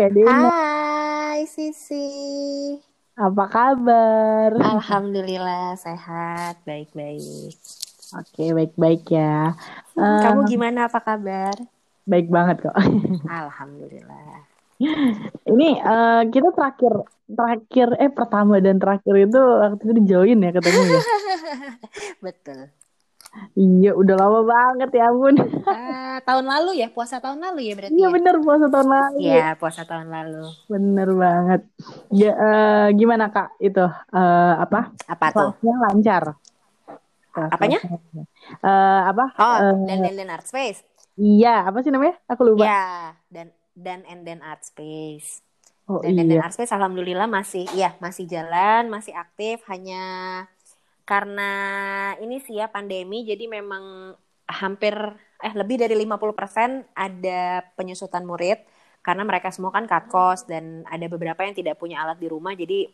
Kak Dena. Hai Sisi. Apa kabar? Alhamdulillah sehat, baik-baik. Oke, baik-baik ya. Kamu Eh, gimana apa kabar? baik banget kok. Alhamdulillah. Ini eh, kita terakhir terakhir eh pertama dan terakhir itu waktu itu di join ya ketemu ya. Betul. Iya, udah lama banget ya ampun. Ah, tahun lalu ya, puasa tahun lalu ya berarti Iya ya? bener puasa tahun lalu. Iya, puasa tahun lalu. Bener banget. Ya, eh, gimana Kak itu eh, apa? Apa tuh? Kelasnya lancar. Kelas Apanya? Eh, apa? Oh, Eh, dan dan dan art space. iya, apa sih namanya? Aku lupa. Ya, dan dan and then art space. Oh Dan dan dan iya. art space alhamdulillah masih ya masih jalan, masih aktif hanya karena ini sih ya pandemi jadi memang hampir eh lebih dari 50% ada penyusutan murid. Karena mereka semua kan cut cost dan ada beberapa yang tidak punya alat di rumah jadi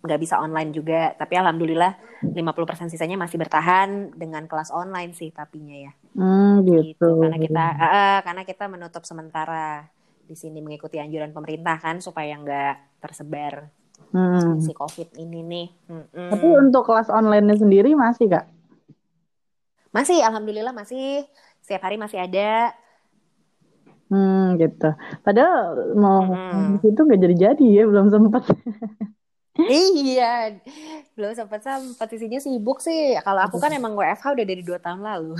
nggak bisa online juga. Tapi alhamdulillah 50% sisanya masih bertahan dengan kelas online sih tapinya ya. Hmm, gitu. gitu. karena kita eh, karena kita menutup sementara di sini mengikuti anjuran pemerintah kan supaya nggak tersebar Hmm. si covid ini nih Mm-mm. Tapi untuk kelas online-nya sendiri masih Kak? masih alhamdulillah masih setiap hari masih ada Hmm, gitu. Padahal mau Mm-mm. di situ nggak jadi-jadi ya, belum sempat. iya belum sempat sempat isinya sibuk sih kalau aku kan emang WFH udah dari dua tahun lalu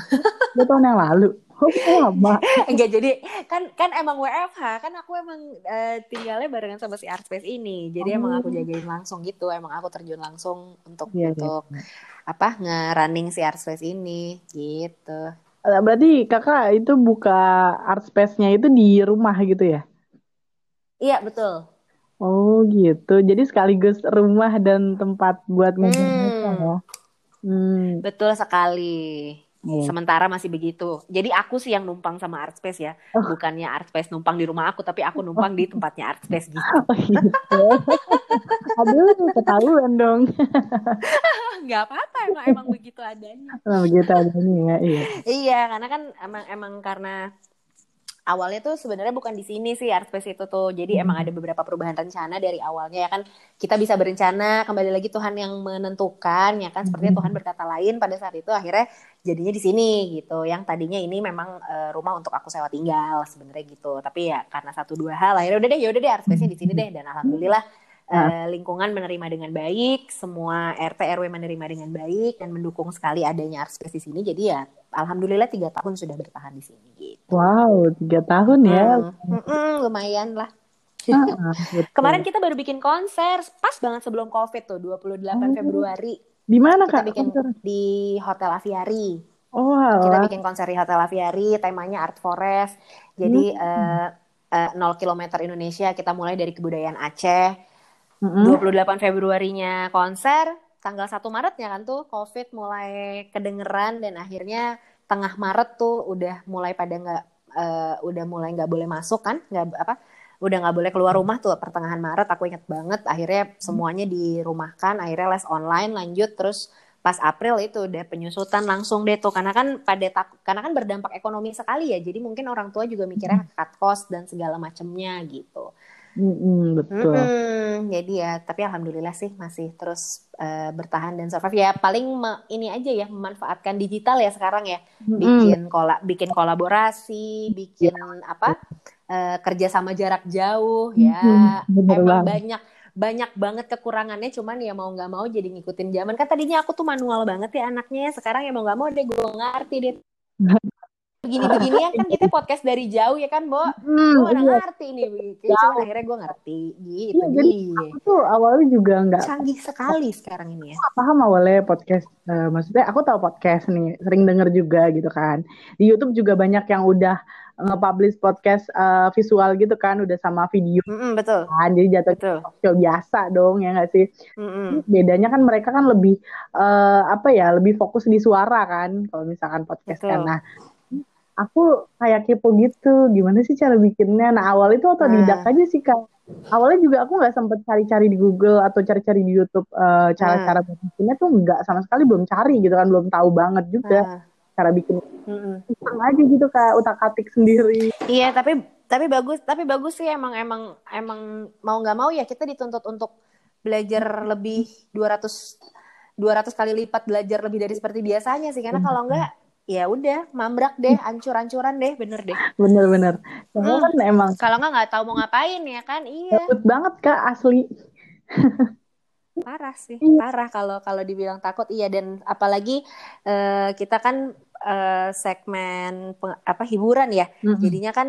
Dua tahun yang lalu. Oh, lama. enggak jadi kan kan emang WFH kan aku emang eh, tinggalnya barengan sama si Artspace ini jadi emang aku Oh, jagain langsung gitu emang aku terjun langsung untuk iya, iya. untuk apa nge-running si Artspace ini gitu Berarti kakak itu buka art space-nya itu di rumah gitu ya? iya betul Oh gitu. Jadi sekaligus rumah dan tempat buat ngajar-ngajar hmm ya? Hmm, betul sekali sementara masih begitu. Jadi aku sih yang numpang sama Artspace ya. Oh, bukannya Artspace numpang di rumah aku tapi aku oh, numpang di tempatnya Artspace gitu. Oh gitu. Aduh, ketahuan dong. nggak apa-apa emang emang begitu adanya. Nah, begitu adanya ya, iya. iya karena kan emang emang karena awalnya tuh sebenarnya bukan di sini sih Artspace itu tuh. Jadi emang ada beberapa perubahan rencana dari awalnya ya kan? Kita bisa berencana kembali lagi Tuhan yang menentukan ya kan? Sepertinya Tuhan berkata lain pada saat itu akhirnya jadinya di sini gitu. Yang tadinya ini memang eh, rumah untuk aku sewa tinggal sebenarnya gitu. Tapi ya karena satu dua hal akhirnya udah deh ya udah deh Artspace-nya di sini deh. Dan alhamdulillah Eh, lingkungan menerima dengan baik, semua RT RW menerima dengan baik dan mendukung sekali adanya Artspace di sini. Jadi ya alhamdulillah tiga tahun sudah bertahan di sini gitu. wow, tiga tahun ya. Hmm, mm-mm, lumayan lah. Ah, Kemarin betul. kita baru bikin konser, pas banget sebelum COVID tuh, 28 Oh, Februari. di mana Kita Kak bikin konser? di Hotel Aviary. Oh, Kita bikin konser di Hotel Aviary, temanya Art Forest. Jadi Hmm. eh, eh, 0 km Indonesia, kita mulai dari kebudayaan Aceh. Mm-mm. 28 Februarinya konser, tanggal 1 Maretnya kan tuh COVID mulai kedengeran dan akhirnya tengah Maret tuh udah mulai pada nggak eh, udah mulai nggak boleh masuk kan, nggak apa, udah nggak boleh keluar rumah tuh pertengahan Maret aku ingat banget. Akhirnya semuanya dirumahkan, akhirnya les online lanjut terus pas April itu udah penyusutan langsung deh tuh karena kan pada tak, karena kan berdampak ekonomi sekali ya jadi mungkin orang tua juga mikirnya cut cost dan segala macamnya gitu Mm-mm, betul. Mm-mm, jadi ya, tapi alhamdulillah sih masih terus eh, bertahan dan survive ya. Paling me- ini aja ya memanfaatkan digital ya sekarang ya, Mm-mm. bikin kola, bikin kolaborasi, bikin apa eh, kerja sama jarak jauh ya. Bener Emang banget. banyak banyak banget kekurangannya, cuman ya mau nggak mau jadi ngikutin zaman. Kan tadinya aku tuh manual banget ya anaknya, sekarang ya mau nggak mau deh gue ngerti deh begini-beginian kan kita podcast dari jauh ya kan, Bo? Hmm, Gue mana iya, ngerti nih, kayak cuman akhirnya gue ngerti gitu. iya. Jadi aku tuh awalnya juga nggak canggih sekali sekarang ini ya. paham awalnya podcast. Eh, maksudnya aku tahu podcast nih, sering denger juga gitu kan. Di YouTube juga banyak yang udah nge-publish podcast eh, visual gitu kan, udah sama video Mm-mm, betul, kan. Jadi jatuhnya betul. show biasa dong ya nggak sih? Mm-mm, Bedanya kan mereka kan lebih eh, apa ya, lebih fokus di suara kan. Kalau misalkan podcast kan. betul. Nah, aku kayak kepo gitu gimana sih cara bikinnya? Nah awal itu otodidak Nah, aja sih kak. Awalnya juga aku nggak sempet cari-cari di Google atau cari-cari di YouTube nah, cara-cara bikinnya tuh nggak sama sekali belum cari gitu kan belum tahu banget juga nah. cara bikin. Iseng aja gitu kak utak atik sendiri. Iya, tapi tapi bagus tapi bagus sih emang emang emang mau nggak mau ya kita dituntut untuk belajar lebih 200 200 kali lipat belajar lebih dari seperti biasanya sih. Karena kalau enggak ya udah mambrak deh ancur-ancuran deh bener deh. Bener-bener. Hmm. kan emang kalau nggak nggak tahu mau ngapain ya kan? Iya. Takut banget kak asli. Parah sih iya. parah kalau kalau dibilang takut. Iya dan apalagi uh, kita kan uh, segmen apa hiburan ya. Mm -hmm. jadinya kan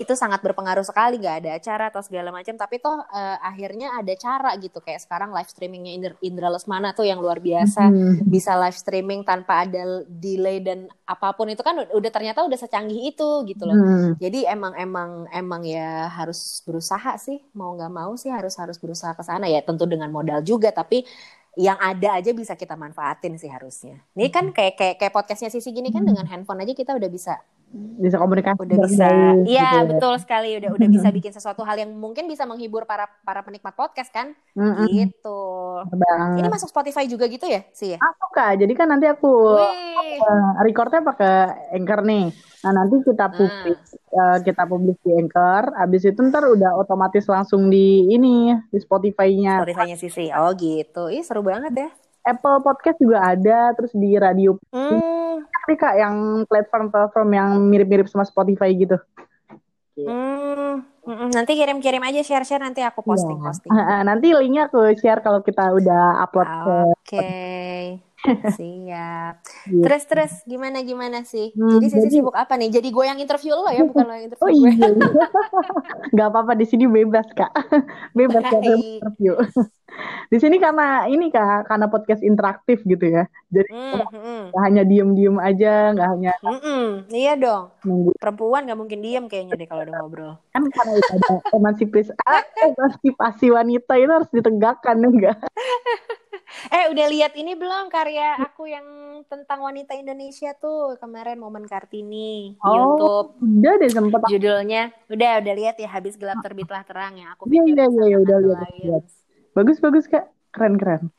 itu sangat berpengaruh sekali nggak ada acara atau segala macam. Tapi toh uh, akhirnya ada cara gitu kayak sekarang live streamingnya Indra, Indra Lesmana tuh yang luar biasa. Hmm. bisa live streaming tanpa ada delay dan apa pun. Itu kan udah ternyata udah secanggih itu gitu loh. Hmm. jadi emang emang emang ya harus berusaha sih. Mau nggak mau sih harus harus berusaha ke sana. Ya tentu dengan modal juga tapi yang ada aja bisa kita manfaatin sih harusnya. Ini kan kayak kayak kayak podcastnya Sisi gini kan dengan handphone aja kita udah bisa bisa komunikasi udah bisa. iya gitu. betul sekali. Udah udah bisa bikin sesuatu hal yang mungkin bisa menghibur para para penikmat podcast kan? Mm-hmm. gitu. Bang. ini masuk Spotify juga gitu ya sih ya? Masuk kak. Jadi kan nanti aku uh, recordnya pakai Anchor nih. Nah nanti kita ah. publis hmm. uh, kita publis di Anchor. Abis itu ntar udah otomatis langsung di ini di Spotify-nya. Spotify-nya Sisi oh gitu. Ih seru banget ya Apple Podcast juga ada, terus di radio. Hmm. Tapi kak yang platform-platform yang mirip-mirip sama Spotify gitu. Hmm. Nanti kirim-kirim aja share-share nanti aku posting posting. Ya. Nanti linknya aku share kalau kita udah upload Oke. Okay. Siap. Gitu. Terus terus gimana gimana sih? Hmm, jadi Sisi sibuk apa nih? Jadi gue yang interview lo ya, bukan lo yang interview oh, gue. Iya. Gak apa-apa di sini bebas kak, bebas kak interview. di sini karena ini kak, karena podcast interaktif gitu ya. Jadi mm, mm. Gak hanya diem-diem aja, nggak hanya. Mm -mm. Iya dong. Nunggu. Perempuan gak mungkin diem kayaknya deh kalau udah ngobrol. Kan karena itu ada emansipasi, emansipasi wanita itu harus ditegakkan enggak? Eh udah lihat ini belum karya aku yang tentang wanita Indonesia tuh kemarin momen Kartini oh, YouTube. Udah deh sempet. Judulnya udah udah lihat ya habis gelap terbitlah terang ya aku Iya iya iya udah lihat. Bagus bagus kak keren keren.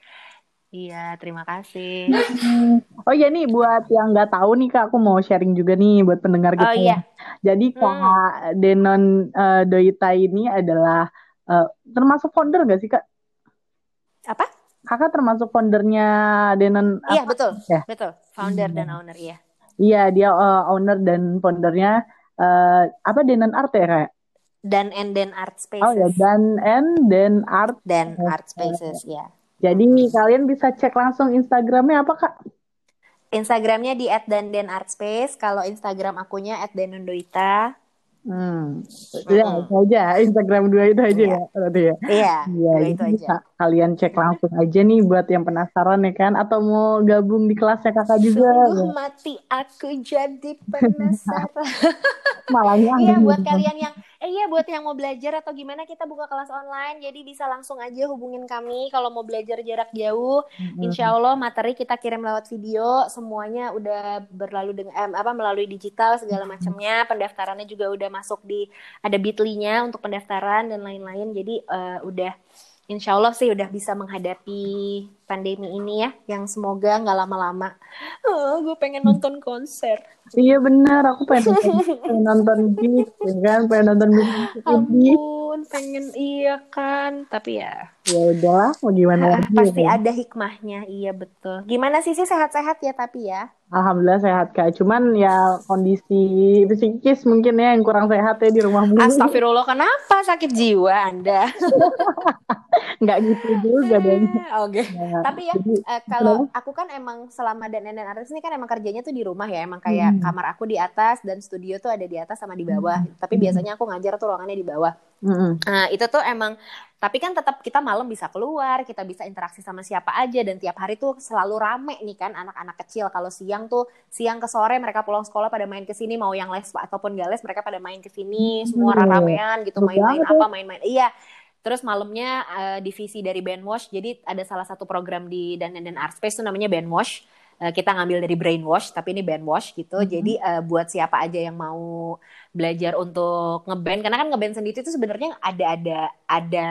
Iya, terima kasih. oh iya nih, buat yang nggak tahu nih kak, aku mau sharing juga nih buat pendengar kita. Oh iya. Jadi kak hmm. Denon uh, Doita ini adalah uh, termasuk founder nggak sih kak? Apa? Kakak termasuk foundernya Denon Iya betul, ya? betul, founder hmm. dan owner ya. Iya dia uh, owner dan foundernya uh, apa Denon Art ya kayak? Dan and then Art Spaces. Oh ya dan and then Art. Dan Art Spaces ya. Jadi kalian bisa cek langsung Instagramnya apa kak? Instagramnya di @dan_dan_artspace. Kalau Instagram akunya @denondoita. Hmm. Ya, itu aja. Instagram dua itu aja iya. ya berarti ya. Iya. Iya, itu aja. Kalian cek langsung aja nih buat yang penasaran ya kan atau mau gabung di kelasnya Kakak juga. Ya. mati aku jadi penasaran. Malahnya Iya, buat kalian yang eh iya buat yang mau belajar atau gimana kita buka kelas online jadi bisa langsung aja hubungin kami kalau mau belajar jarak jauh. Insya Allah materi kita kirim lewat video semuanya udah berlalu dengan eh, apa melalui digital segala macamnya. Pendaftarannya juga udah masuk di ada bitly-nya untuk pendaftaran dan lain-lain. Jadi uh, udah insya Allah sih udah bisa menghadapi pandemi ini ya, yang semoga nggak lama-lama. Oh, gue pengen nonton konser. Iya benar, aku pengen, pengen nonton ya kan, pengen nonton musik. Ampun, pengen iya kan, tapi ya. Ya udahlah, mau gimana lagi. Pasti ya. ada hikmahnya, iya betul. Gimana sih sih sehat-sehat ya tapi ya? Alhamdulillah sehat kak. Cuman ya kondisi psikis mungkin ya yang kurang sehat ya di rumah mulu. Astagfirullah kenapa sakit jiwa anda? Nggak gitu juga dong. Oke. Okay. Nah, Tapi ya jadi, uh, kalau aku kan emang selama dan nenek artis ini kan emang kerjanya tuh di rumah ya. Emang kayak hmm. kamar aku di atas dan studio tuh ada di atas sama di bawah. Hmm. Tapi biasanya aku ngajar tuh ruangannya di bawah. Hmm. Nah itu tuh emang tapi kan tetap kita malam bisa keluar, kita bisa interaksi sama siapa aja dan tiap hari tuh selalu rame nih kan anak-anak kecil. Kalau siang tuh siang ke sore mereka pulang sekolah pada main ke sini, mau yang les ataupun gak les mereka pada main ke sini, semua hmm. ramean gitu, main-main apa, main-main. Iya. Terus malamnya uh, divisi dari Bandwash, jadi ada salah satu program di dan dan Art Space tuh namanya Bandwash. Uh, kita ngambil dari Brainwash, tapi ini Bandwash gitu. Mm -hmm. Jadi uh, buat siapa aja yang mau belajar untuk ngeband karena kan ngeband sendiri itu sebenarnya ada ada ada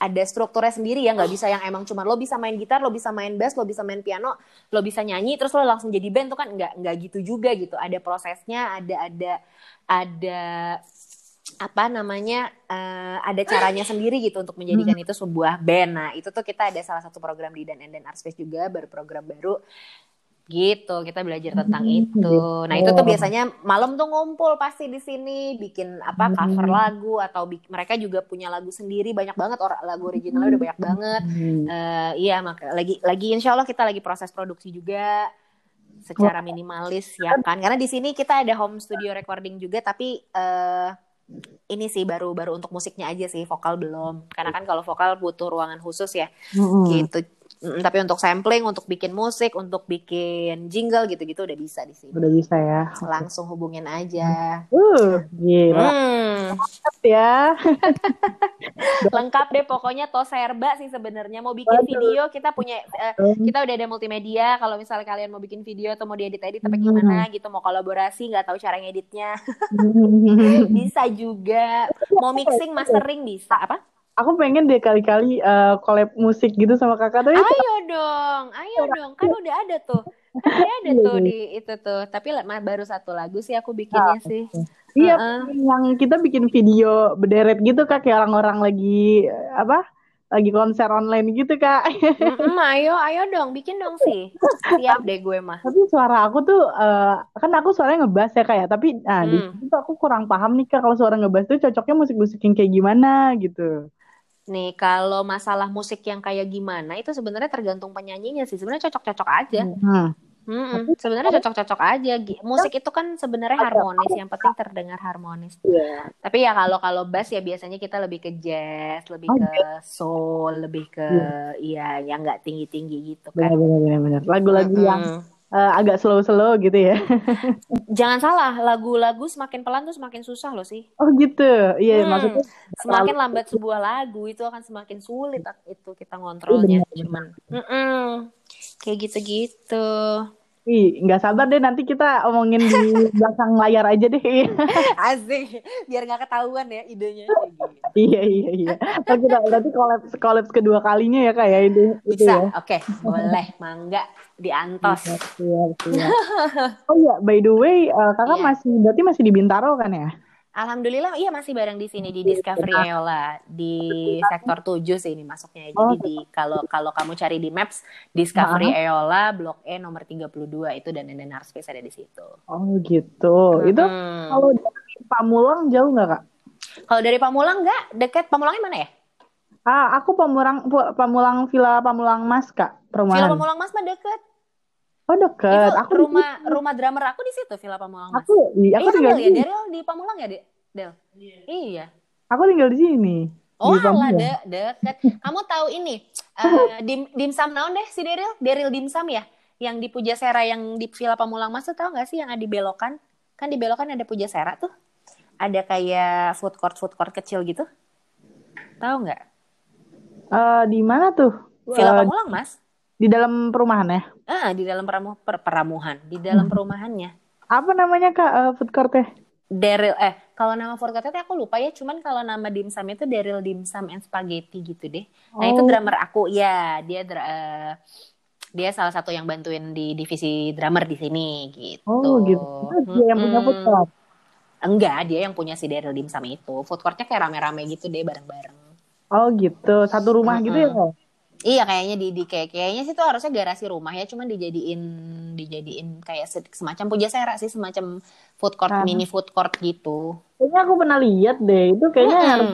ada strukturnya sendiri ya nggak bisa yang emang cuma lo bisa main gitar lo bisa main bass lo bisa main piano lo bisa nyanyi terus lo langsung jadi band tuh kan nggak nggak gitu juga gitu ada prosesnya ada ada ada apa namanya uh, ada caranya sendiri gitu untuk menjadikan hmm. itu sebuah band. Nah itu tuh kita ada salah satu program di Dan and Dan Art Space juga baru program baru gitu kita belajar tentang hmm, itu. Nah itu tuh biasanya malam tuh ngumpul pasti di sini bikin apa cover lagu atau mereka juga punya lagu sendiri banyak banget orang lagu originalnya udah banyak banget. Uh, iya maka lagi lagi insya Allah kita lagi proses produksi juga secara minimalis ya kan karena di sini kita ada home studio recording juga tapi uh, ini sih baru baru untuk musiknya aja sih vokal belum. Karena kan kalau vokal butuh ruangan khusus ya. Mm-hmm. gitu tapi untuk sampling untuk bikin musik untuk bikin jingle gitu-gitu udah bisa di sini. Udah bisa ya langsung hubungin aja. Uh gila. Hmm. ya. Lengkap deh pokoknya to serba sih sebenarnya. Mau bikin video kita punya uh, kita udah ada multimedia. Kalau misalnya kalian mau bikin video atau mau diedit edit tapi gimana gitu mau kolaborasi nggak tahu cara ngeditnya. Bisa juga. Mau mixing mastering bisa. Apa aku pengen deh kali-kali uh, collab musik gitu sama kakak tuh ayo dong ayo dong kan udah ada tuh kan udah ada iya, tuh iya. di itu tuh tapi baru satu lagu sih aku bikinnya ah, sih iya uh -uh. yang kita bikin video berderet gitu kak kayak orang-orang lagi apa lagi konser online gitu kak. Mm, ayo, ayo dong, bikin dong sih. Siap deh gue mah. Tapi suara aku tuh, uh, kan aku suaranya ngebas ya kak ya. Tapi nah, hmm. di situ aku kurang paham nih kak kalau suara ngebas tuh cocoknya musik-musik yang kayak gimana gitu. Nih, kalau masalah musik yang kayak gimana itu sebenarnya tergantung penyanyinya sih. Sebenarnya cocok-cocok aja. Hmm. Hmm, sebenarnya cocok-cocok aja. Musik itu kan sebenarnya harmonis, yang penting terdengar harmonis. Yeah. Tapi ya kalau kalau bass ya biasanya kita lebih ke jazz, lebih oh, ke iya. soul, lebih ke yeah. ya yang nggak tinggi-tinggi gitu kan. Benar-benar. Lagu-lagu hmm. yang uh, agak slow-slow gitu ya. Jangan salah, lagu-lagu semakin pelan tuh semakin susah loh sih. Oh gitu, iya hmm, maksudnya. Semakin lambat sebuah lagu itu akan semakin sulit itu kita ngontrolnya. Iya, Cuman, mm -mm kayak gitu-gitu. Ih, nggak sabar deh nanti kita omongin di belakang layar aja deh. Asik, biar nggak ketahuan ya idenya. iya iya iya. Oh, kita berarti collab collab kedua kalinya ya kak ya ide. Bisa, ya. oke, okay, boleh, mangga diantos. Iya, iya, iya. oh iya, by the way, uh, kakak iya. masih berarti masih di Bintaro kan ya? Alhamdulillah iya masih bareng di sini di Discovery Ayola di sektor 7 sih ini masuknya. Jadi oh. di kalau kalau kamu cari di Maps Discovery Ayola Blok E nomor 32 itu dan Nenden Space ada di situ. Oh gitu. Hmm. Itu kalau dari Pamulang jauh nggak Kak? Kalau dari Pamulang nggak, deket Pamulangnya mana ya? Ah, aku Pamulang Pamulang Villa Pamulang Mas Kak, perumahan. Villa Pamulang Mas mah deket. Oh deket. Itu aku rumah di... rumah drummer aku di situ Villa Pamulang Mas. Aku, iya, aku eh, tinggal ya, Daryl di Pamulang ya, Del? Iya. iya. Aku tinggal di sini. Oh alah, de deket. Kamu tahu ini uh, dim dimsum naon deh si Daryl? Daryl dimsum ya? Yang di Pujasera yang di Villa Pamulang Mas tuh tahu nggak sih yang ada di belokan? Kan di belokan ada Pujasera tuh. Ada kayak food court food court kecil gitu. Tahu nggak? Uh, di mana tuh? Villa uh, Pamulang Mas. Di dalam perumahan ya? Ah, di dalam peramu, per, peramuhan, di dalam hmm. perumahannya. Apa namanya Kak uh, food court Daryl eh kalau nama food court aku lupa ya, cuman kalau nama dimsum itu Daryl Dimsum and Spaghetti gitu deh. Nah, oh. itu drummer aku. Ya, dia uh, dia salah satu yang bantuin di divisi drummer di sini gitu. Oh, gitu. dia yang punya food court. Enggak, dia yang punya si Daryl Dimsum itu. Food courtnya kayak rame-rame gitu deh bareng-bareng. Oh gitu, satu rumah mm -hmm. gitu ya? Iya kayaknya di, di kayak kayaknya sih tuh harusnya garasi rumah ya, cuman dijadiin dijadiin kayak semacam puja sera sih, semacam food court nah. mini food court gitu. Kayaknya aku pernah lihat deh, itu kayaknya hmm. harus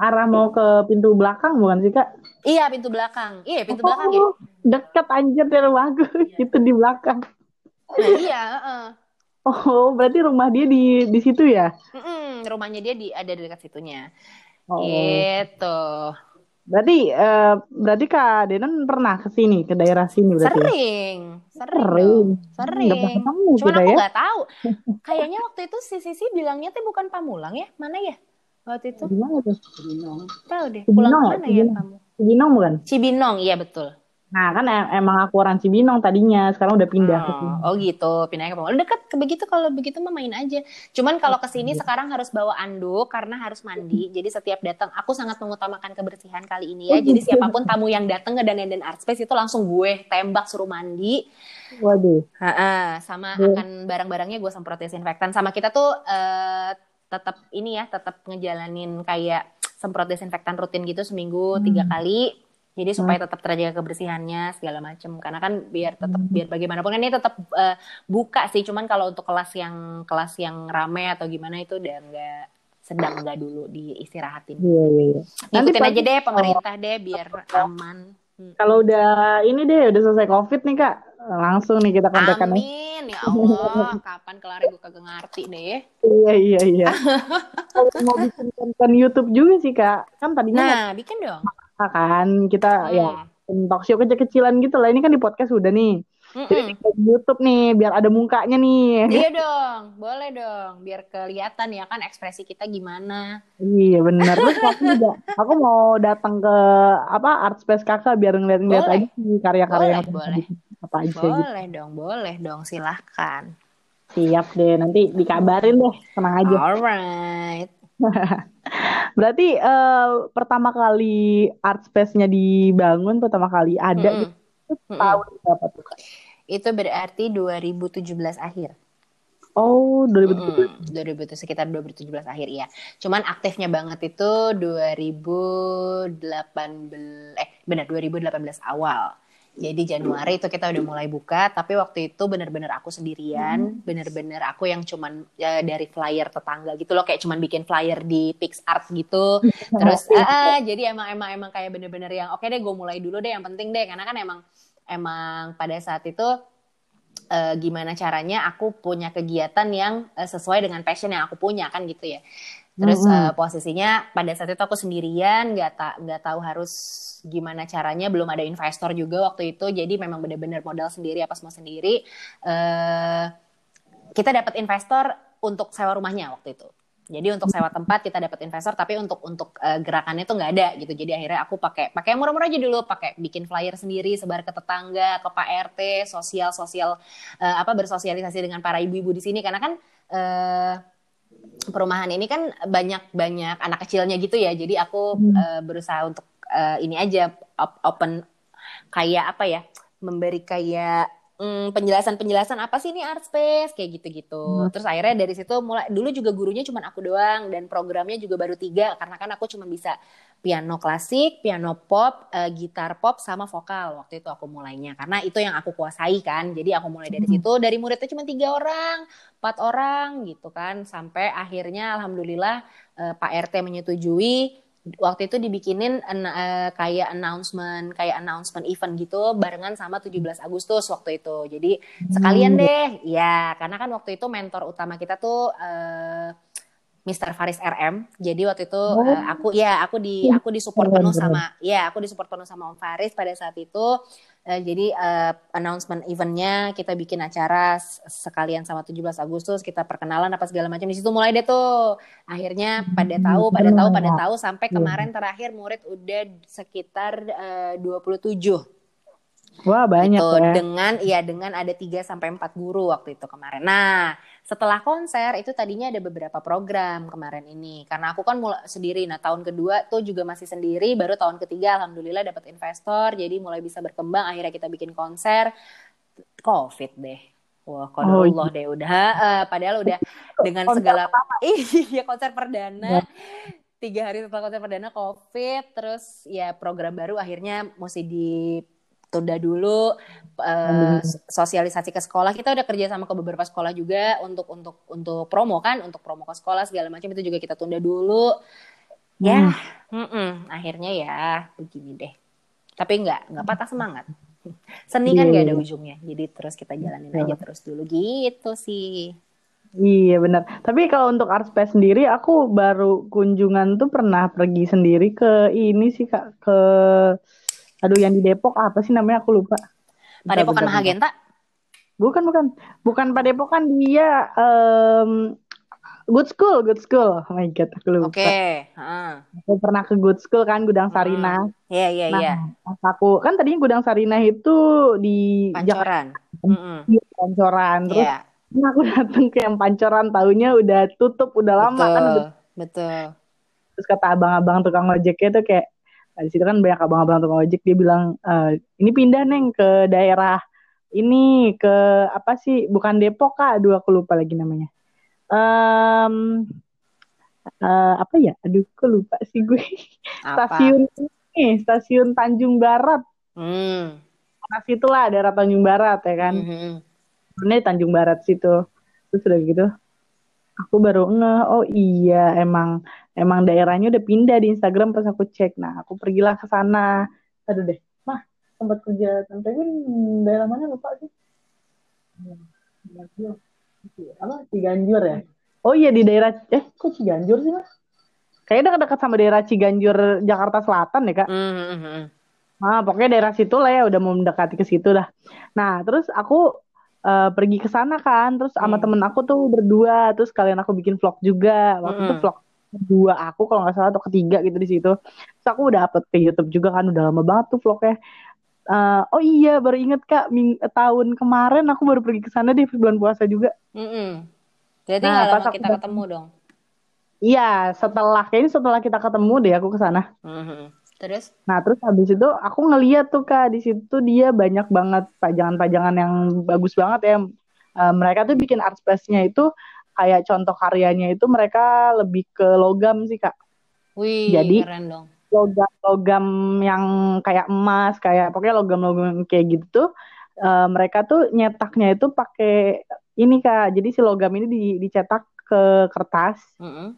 arah mau ke pintu belakang bukan sih kak? Iya pintu belakang, iya pintu oh, belakang ya. Dekat anjir dari rumahku, itu di belakang. Nah, iya. Uh. Oh berarti rumah dia di di situ ya? Mm -mm, rumahnya dia di ada di dekat situnya. Oh. Gitu. Berarti uh, berarti Kak Denon pernah ke sini ke daerah sini berarti. Ya? Sering, sering. Sering. Sering. Cuman aku ya? nggak tahu. Kayaknya waktu itu si Sisi bilangnya tuh bukan Pamulang ya? Mana ya? Waktu itu. Di mana tuh? Cibinong. Tahu deh. Pulang Cibinong, mana ya, ya kamu? Cibinong bukan? Cibinong, iya betul. Nah kan emang aku orang Cibinong tadinya, sekarang udah pindah oh, ke sini. Oh gitu, pindah ke Pamulang. Dekat ke begitu kalau begitu mah main aja. Cuman kalau ke sini sekarang harus bawa anduk karena harus mandi. Jadi setiap datang aku sangat mengutamakan kebersihan kali ini ya. Oh, Jadi gitu. siapa pun tamu yang datang ke Danen Art Space itu langsung gue tembak suruh mandi. Waduh. Ha -ha, sama akan barang-barangnya gue semprot desinfektan. Sama kita tuh uh, tetap ini ya tetap ngejalanin kayak semprot desinfektan rutin gitu seminggu hmm. tiga kali jadi supaya hmm. tetap terjaga kebersihannya segala macam karena kan biar tetap hmm. biar bagaimanapun kan ini tetap uh, buka sih cuman kalau untuk kelas yang kelas yang rame atau gimana itu udah enggak sedang enggak dulu diistirahatin. Iya iya. iya. Ikutin aja deh pemerintah deh biar aman. Hmm. Kalau udah ini deh udah selesai covid nih kak langsung nih kita kontakkan. Amin ya Allah kapan kelar gue kagak ngerti deh. iya iya iya. Mau bikin konten YouTube juga sih kak kan tadinya. Nah bikin dong kan kita ya, hmm. ya talk show kecil-kecilan gitu lah ini kan di podcast udah nih Mm-mm. Jadi di YouTube nih biar ada mukanya nih. Iya dong, boleh dong, biar kelihatan ya kan ekspresi kita gimana. Iya benar. Terus aku juga, aku mau datang ke apa Art Space kakak biar ngeliat-ngeliat aja sih karya-karya yang boleh. apa aja. Gitu. Boleh gitu. dong, boleh dong, silahkan. Siap deh, nanti dikabarin deh, tenang aja. Alright. Berarti uh, pertama kali art space-nya dibangun pertama kali ada mm -hmm. gitu tahun berapa tuh Kak? Itu berarti 2017 akhir. Oh, 2017. Mm, 2000 sekitar 2017 akhir ya. Cuman aktifnya banget itu 2018 eh benar 2018 awal. Jadi Januari itu kita udah mulai buka, tapi waktu itu bener-bener aku sendirian, hmm. bener-bener aku yang cuman ya, dari flyer tetangga gitu loh, kayak cuman bikin flyer di PixArt gitu. Terus uh, jadi emang emang emang kayak bener-bener yang oke okay deh gue mulai dulu deh yang penting deh karena kan emang emang pada saat itu uh, gimana caranya aku punya kegiatan yang uh, sesuai dengan passion yang aku punya kan gitu ya. Terus mm -hmm. uh, posisinya pada saat itu aku sendirian, nggak tak nggak tahu harus gimana caranya belum ada investor juga waktu itu. Jadi memang benar-benar modal sendiri apa semua sendiri. Uh, kita dapat investor untuk sewa rumahnya waktu itu. Jadi untuk sewa tempat kita dapat investor tapi untuk untuk uh, gerakannya tuh nggak ada gitu. Jadi akhirnya aku pakai pakai murah-murah aja dulu. Pakai bikin flyer sendiri sebar ke tetangga ke Pak RT sosial sosial uh, apa bersosialisasi dengan para ibu-ibu di sini. Karena kan uh, perumahan ini kan banyak banyak anak kecilnya gitu ya jadi aku hmm. uh, berusaha untuk uh, ini aja open kayak apa ya memberi kayak mm, penjelasan-penjelasan apa sih ini art space kayak gitu-gitu. Hmm. Terus akhirnya dari situ mulai dulu juga gurunya cuma aku doang dan programnya juga baru tiga karena kan aku cuma bisa piano klasik, piano pop, uh, gitar pop sama vokal waktu itu aku mulainya karena itu yang aku kuasai kan. Jadi aku mulai dari hmm. situ dari muridnya cuma tiga orang, empat orang gitu kan sampai akhirnya alhamdulillah uh, Pak RT menyetujui waktu itu dibikinin uh, kayak announcement kayak announcement event gitu barengan sama 17 Agustus waktu itu. Jadi sekalian hmm. deh, ya karena kan waktu itu mentor utama kita tuh uh, Mr. Faris RM. Jadi waktu itu oh. uh, aku ya aku di aku disupport penuh sama ya aku disupport penuh sama Om Faris pada saat itu Uh, jadi uh, announcement eventnya kita bikin acara sekalian sama 17 Agustus kita perkenalan apa segala macam di situ mulai deh tuh akhirnya pada tahu pada tahu pada tahu sampai iya. kemarin terakhir murid udah sekitar uh, 27 Wah banyak gitu. ya. Dengan ya dengan ada 3 sampai empat guru waktu itu kemarin. Nah setelah konser itu tadinya ada beberapa program kemarin ini. Karena aku kan mulai sendiri nah tahun kedua tuh juga masih sendiri baru tahun ketiga alhamdulillah dapat investor jadi mulai bisa berkembang akhirnya kita bikin konser. Covid deh. Wah kalau oh, iya. deh udah. Uh, padahal udah dengan segala iya konser perdana. Ya. tiga hari setelah konser perdana covid terus ya program baru akhirnya mesti di tunda dulu uh, sosialisasi ke sekolah. Kita udah kerja sama ke beberapa sekolah juga untuk untuk untuk promo kan untuk promo ke sekolah segala macam. Itu juga kita tunda dulu. Ya mm -mm, akhirnya ya begini deh. Tapi nggak nggak patah semangat. Seni kan nggak ada iya. ujungnya. Jadi terus kita jalanin aja terus dulu. Gitu sih. Iya benar. Tapi kalau untuk art space sendiri, aku baru kunjungan tuh pernah pergi sendiri ke ini sih kak. Ke Aduh yang di Depok apa sih namanya aku lupa. Padepokan Mahagenta? Bukan bukan. Bukan Padepokan dia um, Good School, Good School. Oh my god, aku lupa. Oke. Okay. Uh. Aku pernah ke Good School kan Gudang Sarina. Iya iya iya. Aku kan tadinya Gudang Sarina itu di Pancoran. Di Pancoran. Terus yeah. Nah, aku datang ke yang Pancoran tahunya udah tutup udah lama betul, kan. Betul. Terus kata abang-abang tukang ojeknya tuh kayak Nah, di situ kan banyak abang-abang tukang ojek dia bilang e, ini pindah neng ke daerah ini ke apa sih bukan Depok kak dua aku lupa lagi namanya um, uh, apa ya? Aduh, kok lupa sih gue. Apa? stasiun ini, stasiun Tanjung Barat. Hmm. Nah, situlah daerah Tanjung Barat ya kan. Mhm. Ini Tanjung Barat situ. Terus udah gitu, aku baru nge, oh iya emang emang daerahnya udah pindah di Instagram pas aku cek. Nah, aku pergilah ke sana. Aduh deh, mah tempat kerja tante gue daerah mana lupa sih. Apa? Ciganjur ya? Oh iya di daerah eh kok Ciganjur sih mas? Kayaknya dekat-dekat sama daerah Ciganjur Jakarta Selatan ya kak. Mhm. Nah pokoknya daerah situ lah ya udah mau mendekati ke situ dah. Nah terus aku eh, pergi ke sana kan, terus sama Hmm. temen aku tuh berdua, terus kalian aku bikin vlog juga. Waktu itu Mm-mm. vlog kedua aku kalau nggak salah atau ketiga gitu di situ. Terus aku udah upload ke YouTube juga kan, udah lama banget tuh vlognya. Eh, oh iya baru inget kak, ming- tahun kemarin aku baru pergi ke sana di bulan puasa juga. Mm-mm. Berarti Nah, nggak pas lama aku kita ketemu dong. Iya, setelah kayaknya setelah kita ketemu deh aku ke sana. Mhm. Terus? Nah, terus habis itu aku ngeliat tuh Kak, di situ dia banyak banget pajangan-pajangan yang bagus banget ya. Eh, mereka tuh bikin art space-nya itu kayak contoh karyanya itu mereka lebih ke logam sih Kak. Wih, Jadi- keren dong. Logam-logam yang kayak emas, kayak pokoknya logam-logam kayak gitu tuh eh, mereka tuh nyetaknya itu pakai ini Kak. Jadi si logam ini di- dicetak ke kertas. Mm-mm.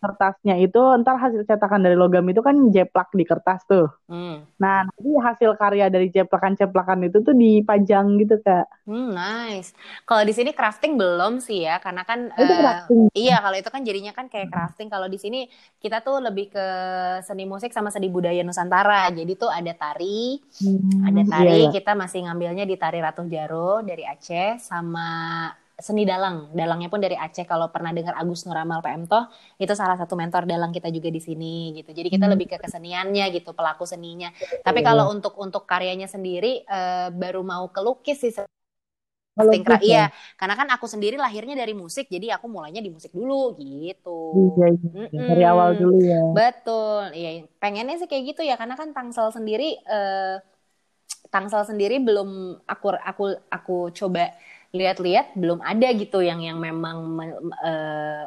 kertasnya itu ntar hasil cetakan dari logam itu kan jeplak di kertas tuh. Hmm. Nah, nanti hasil karya dari ceplakan-ceplakan itu tuh dipajang gitu, Kak. Hmm, nice. Kalau di sini crafting belum sih ya, karena kan itu crafting. iya kalau itu kan jadinya kan kayak crafting. Kalau di sini kita tuh lebih ke seni musik sama seni budaya Nusantara. Jadi tuh ada tari, ada Iya, tari. iya. Kita masih ngambilnya di tari Ratu Jaro dari Aceh sama seni dalang. Dalangnya pun dari Aceh. Kalau pernah dengar Agus Nuramal PM Toh, itu salah satu mentor dalang kita juga di sini gitu. Jadi kita Hmm. lebih ke keseniannya gitu, pelaku seninya. Tapi Iya. kalau untuk untuk karyanya sendiri eh, baru mau kelukis sih Kalau crafting cra- gitu, iya karena kan aku sendiri lahirnya dari musik jadi aku mulainya di musik dulu gitu Iya, iya. Mm-mm. Dari awal dulu ya. betul iya pengennya sih kayak gitu ya karena kan Tangsel sendiri eh, Tangsel sendiri belum aku aku aku coba lihat-lihat belum ada gitu yang yang memang me- eh,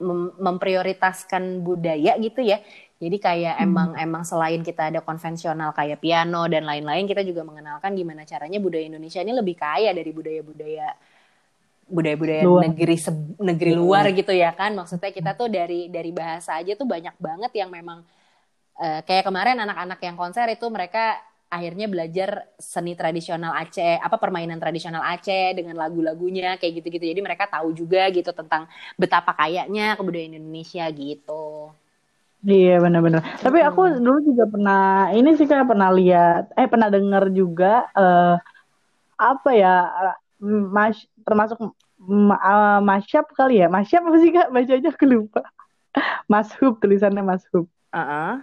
mem- memprioritaskan budaya gitu ya jadi kayak Hmm. emang emang selain kita ada konvensional kayak piano dan lain-lain kita juga mengenalkan gimana caranya budaya Indonesia ini lebih kaya dari budaya-budaya budaya-budaya negeri se- negeri Iya. luar gitu ya kan maksudnya kita tuh dari dari bahasa aja tuh banyak banget yang memang eh, kayak kemarin anak-anak yang konser itu mereka akhirnya belajar seni tradisional Aceh apa permainan tradisional Aceh dengan lagu-lagunya kayak gitu-gitu jadi mereka tahu juga gitu tentang betapa kayanya kebudayaan Indonesia gitu Iya benar-benar. Tapi aku dulu juga pernah ini sih kayak pernah lihat, eh pernah dengar juga eh apa ya mm, mas termasuk mm, ah, masyap kali ya, masyap apa sih kak bacanya aku lupa. Mashub tulisannya Mashub. Heeh.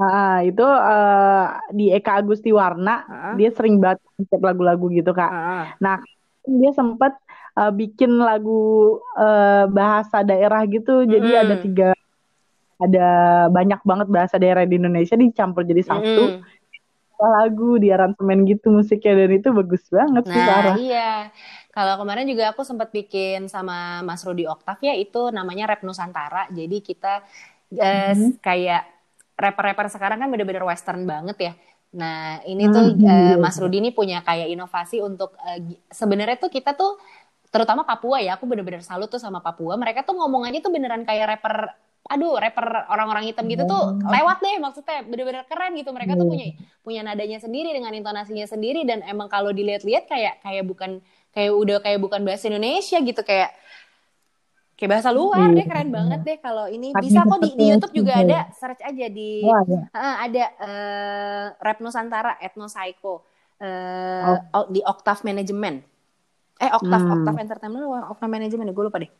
Nah itu eh, di Eka Agusti Warna Heeh. dia sering banget ngecek lagu-lagu gitu kak. Heeh. Nah dia sempat eh, bikin lagu eh, bahasa daerah gitu, jadi ada tiga ada banyak banget bahasa daerah di Indonesia dicampur jadi satu Mm-mm. lagu di aransemen gitu musiknya dan itu bagus banget sih Nah, parah. iya. Kalau kemarin juga aku sempat bikin sama Mas Rudi Oktav ya, itu namanya Rap Nusantara. Jadi kita eh, Mhm. kayak rapper-rapper sekarang kan bener-bener western banget ya. Nah, ini tuh Mhm, eh, iya. Mas Rudi ini punya kayak inovasi untuk gi- sebenarnya tuh kita tuh terutama Papua ya, aku bener-bener salut tuh sama Papua. Mereka tuh ngomong aja tuh beneran kayak rapper aduh rapper orang-orang hitam gitu tuh lewat deh maksudnya bener-bener keren gitu mereka tuh Iya. punya punya nadanya sendiri dengan intonasinya sendiri dan emang kalau dilihat-lihat kayak kayak bukan kayak udah kayak bukan bahasa Indonesia gitu kayak kayak bahasa luar Iya. deh keren banget deh kalau ini Tapi bisa kok di, di YouTube juga ada search aja di Wah, ya. Ah, ada eh, rap Nusantara Ethno Psycho eh, Oh. di Octave Management eh Octave Hmm. Octave Entertainment Octave Management gue lupa deh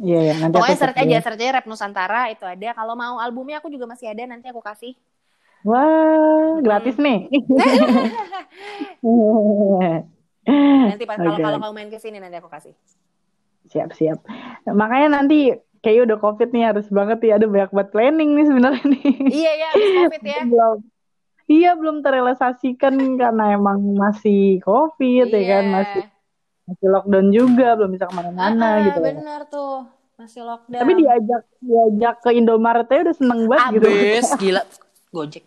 Iya, iya, nanti pokoknya search aja search aja rap Nusantara itu ada kalau mau albumnya aku juga masih ada nanti aku kasih Wah, gratis nih. nanti pas kalau Oke, kalau kamu main ke sini nanti aku kasih siap siap. Makanya nanti kayaknya udah covid nih harus banget ya ada banyak buat planning nih sebenarnya nih. iya ya abis covid ya belum iya belum terrealisasikan karena emang masih covid ya kan Iya. masih masih lockdown juga belum bisa ke mana-mana Ah, gitu bener tuh masih lockdown. Tapi diajak diajak ke Indomaret aja udah seneng banget Abis, gitu. gila. Gojek.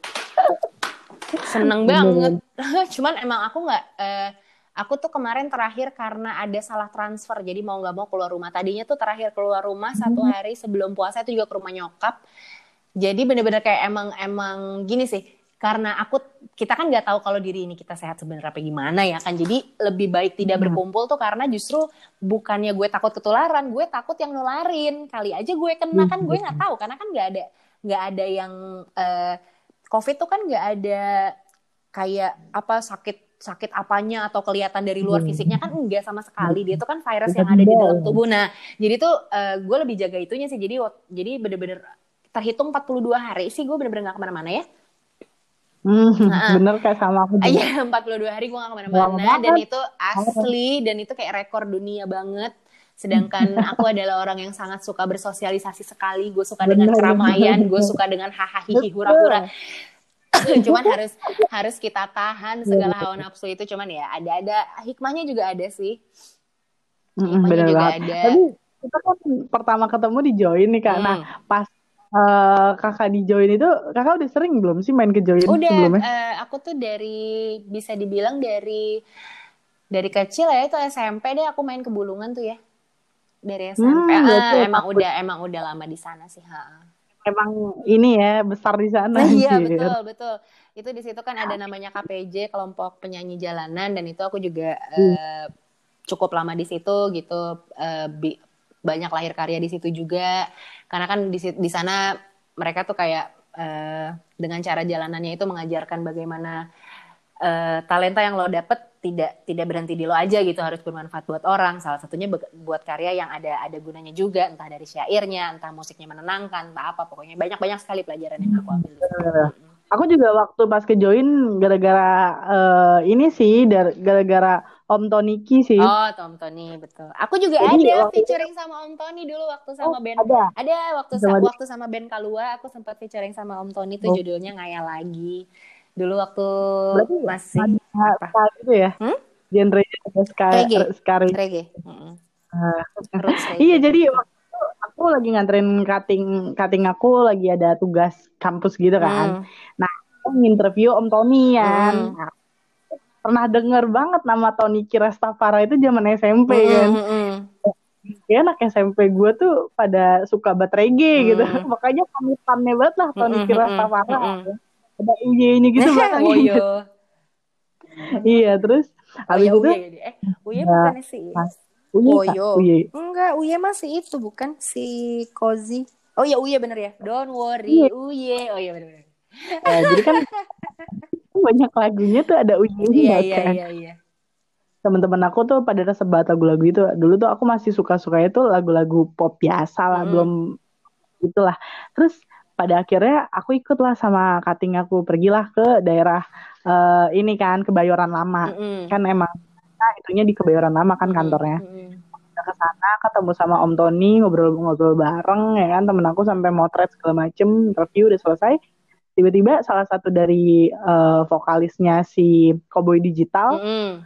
Seneng banget. Cuman emang aku nggak, eh, aku tuh kemarin terakhir karena ada salah transfer, jadi mau nggak mau keluar rumah. Tadinya tuh terakhir keluar rumah satu hari sebelum puasa itu juga ke rumah nyokap. Jadi bener-bener kayak emang emang gini sih, karena aku kita kan nggak tahu kalau diri ini kita sehat sebenarnya apa gimana ya kan. Jadi lebih baik tidak Hmm. berkumpul tuh karena justru bukannya gue takut ketularan, gue takut yang nularin. Kali aja gue kena kan gue nggak tahu karena kan nggak ada nggak ada yang eh, COVID tuh kan nggak ada kayak apa sakit sakit apanya atau kelihatan dari luar Hmm. fisiknya kan enggak sama sekali. Dia tuh kan virus yang ada di dalam tubuh. Nah jadi tuh eh, gue lebih jaga itunya sih. Jadi jadi bener-bener terhitung 42 hari sih gue bener-bener gak ke mana-mana ya. Hmm, Nah, bener kayak sama aku juga. Iya 42 hari gue gak ke mana-mana. Dan itu asli dan itu kayak rekor dunia banget. Sedangkan aku adalah orang yang sangat suka bersosialisasi sekali. Gue suka dengan Bener, keramaian bener, gue suka dengan hahaha hura-hura cuman harus harus kita tahan segala hawa nafsu itu cuman ya ada ada hikmahnya juga ada sih Mm, hikmahnya bener juga banget. ada Tapi kita kan pertama ketemu di join nih kak. Nah Hmm. pas eh, kakak di join itu kakak udah sering belum sih main ke join Udah, sebelumnya? eh, aku tuh dari bisa dibilang dari dari kecil ya itu SMP deh aku main ke Bulungan tuh ya. Dari SMP. Hmm, Ah, berarti emang udah emang udah lama di sana sih, ha. Emang ini ya besar di sana. Nah, iya betul betul. Itu di situ kan ada namanya KPJ kelompok penyanyi jalanan dan itu aku juga eh, cukup lama di situ gitu. Bi- banyak lahir karya di situ juga. Karena kan di di sana mereka tuh kayak eh, dengan cara jalanannya itu mengajarkan bagaimana eh, talenta yang lo dapet tidak tidak berhenti di lo aja gitu harus bermanfaat buat orang salah satunya buat karya yang ada ada gunanya juga entah dari syairnya entah musiknya menenangkan entah apa pokoknya banyak banyak sekali pelajaran yang aku ambil. Bener. Aku juga waktu pas ke join gara-gara eh, ini sih gara-gara Om Toniki sih. Oh, Tom Tony betul. Aku juga Jadi, ada itu- featuring sama Om Tony dulu waktu sama Oh, band. ada. Ada waktu Sama waktu sama band Kalua aku sempat featuring sama Om Tony tuh Oh. judulnya Ngaya lagi. Dulu waktu Berarti masih ada apa? gitu ya? Hmm? Genre ada ska, Reggae. ska reggae. reggae. Iya jadi waktu itu aku lagi nganterin cutting cutting aku lagi ada tugas kampus gitu kan. Hmm. Nah aku nginterview Om Tony kan. Hmm. Nah, pernah denger banget nama Tony Kirastafara itu zaman SMP kan. Mm, mm, mm. Kayak anak SMP gue tuh pada suka banget reggae gitu. Hmm. Makanya pamitannya banget lah Tony Mm, mm, Kirastafara. mm, mm. Ada uye-nya gitu belakangnya. Oh iya. iya terus Oh habis iya, itu Uye. Eh, Uye Ya, bukan si pas- Uye, Kak, Woyo. Uye. Enggak, Uye masih itu bukan si Kozi. Oh iya Uye bener ya. Don't worry, Iya. Uye. Oh iya bener-bener. Nah, jadi kan banyak lagunya tuh ada uye-nya Iya iya kan. iya iya. teman-teman aku tuh pada sebat lagu-lagu itu dulu tuh aku masih suka-suka itu lagu-lagu pop biasa lah Mm. belum itulah terus pada akhirnya aku ikut lah sama kating aku pergilah ke daerah eh, ini kan kebayoran lama Mm-mm. kan emang nah, itunya di kebayoran lama kan kantornya Mm-mm. Udah ke sana ketemu sama Om Tony ngobrol-ngobrol bareng ya kan temen aku sampai motret segala macem interview udah selesai tiba-tiba salah satu dari eh, vokalisnya si Cowboy Digital Mm-mm.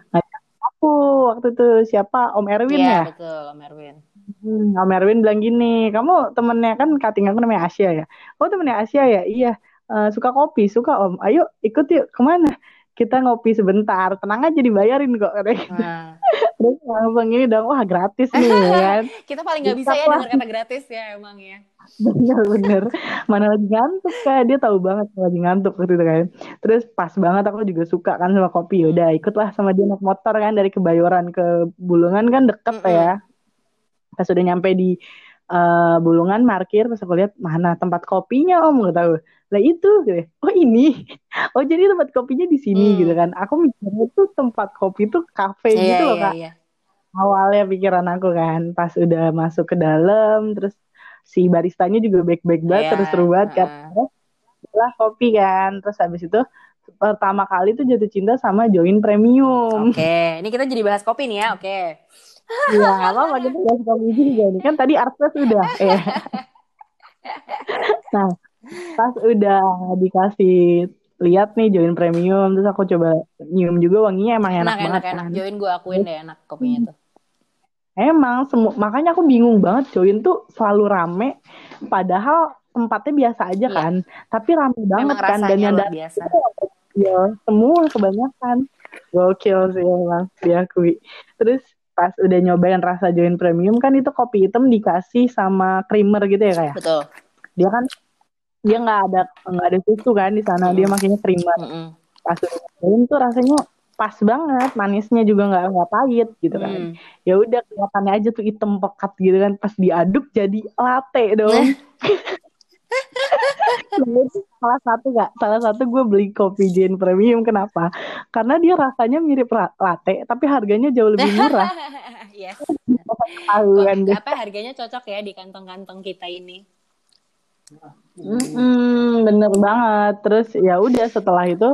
aku waktu itu siapa Om Erwin Iya ya betul, Om Erwin. Hmm, Om Erwin bilang gini kamu temennya kan kating aku namanya Asia ya? Oh temennya Asia ya? Iya. Eh, suka kopi? Suka Om. Ayo ikut yuk. Ke mana? Kita ngopi sebentar tenang aja dibayarin kok katanya gitu. Nah, terus langsung ini dong wah gratis nih ya kan. Kita paling nggak bisa ya dengar kata gratis ya emang ya. bener-bener mana lagi ngantuk kak? Dia tahu banget lagi ngantuk waktu itu kan. Terus pas banget aku juga suka kan sama kopi. Udah ikutlah sama dia naik motor kan dari Kebayoran ke Bulungan kan deket Mm-mm. ya pas udah nyampe di eh, Bulungan parkir pas aku lihat mana tempat kopinya om nggak tahu lah itu gitu. oh ini oh jadi tempat kopinya di sini Hmm. gitu kan aku mikirnya tuh tempat kopi tuh kafe Iya gitu loh iya kak iya. awalnya pikiran aku kan pas udah masuk ke dalam terus si baristanya juga baik-baik banget Iya, terus seru banget kan heeh. lah kopi kan terus habis itu pertama kali tuh jatuh cinta sama join premium Oke, ini kita jadi bahas kopi nih ya. Oke. Iya, apa-apa kita bahas kopi juga nih kan tadi artes udah ya nah pas udah dikasih lihat nih join premium terus aku coba nyium juga wanginya emang enak, Enak banget enak. kan Join gue akuin deh enak kopinya tuh. Emang semu makanya aku bingung banget join tuh selalu rame padahal tempatnya biasa aja Iya. kan. Tapi rame banget kan dan yang datang biasa. ya semua kebanyakan. Gokil sih emang diakui. Terus pas udah nyobain rasa join premium kan itu kopi hitam dikasih sama creamer gitu ya kayak. Betul. Dia kan dia nggak ada nggak ada susu kan di sana dia Mm-mm. makanya creamer. Mm-mm. Pas udah nyobain tuh rasanya pas banget manisnya juga nggak nggak pahit gitu kan Hmm. ya udah kelihatannya aja tuh hitam pekat gitu kan pas diaduk jadi latte dong salah satu gak salah satu gue beli kopi Jane Premium kenapa karena dia rasanya mirip latte tapi harganya jauh lebih murah yes. Kok, apa harganya cocok ya di kantong-kantong kita ini? Mm-mm, bener banget. Terus ya udah setelah itu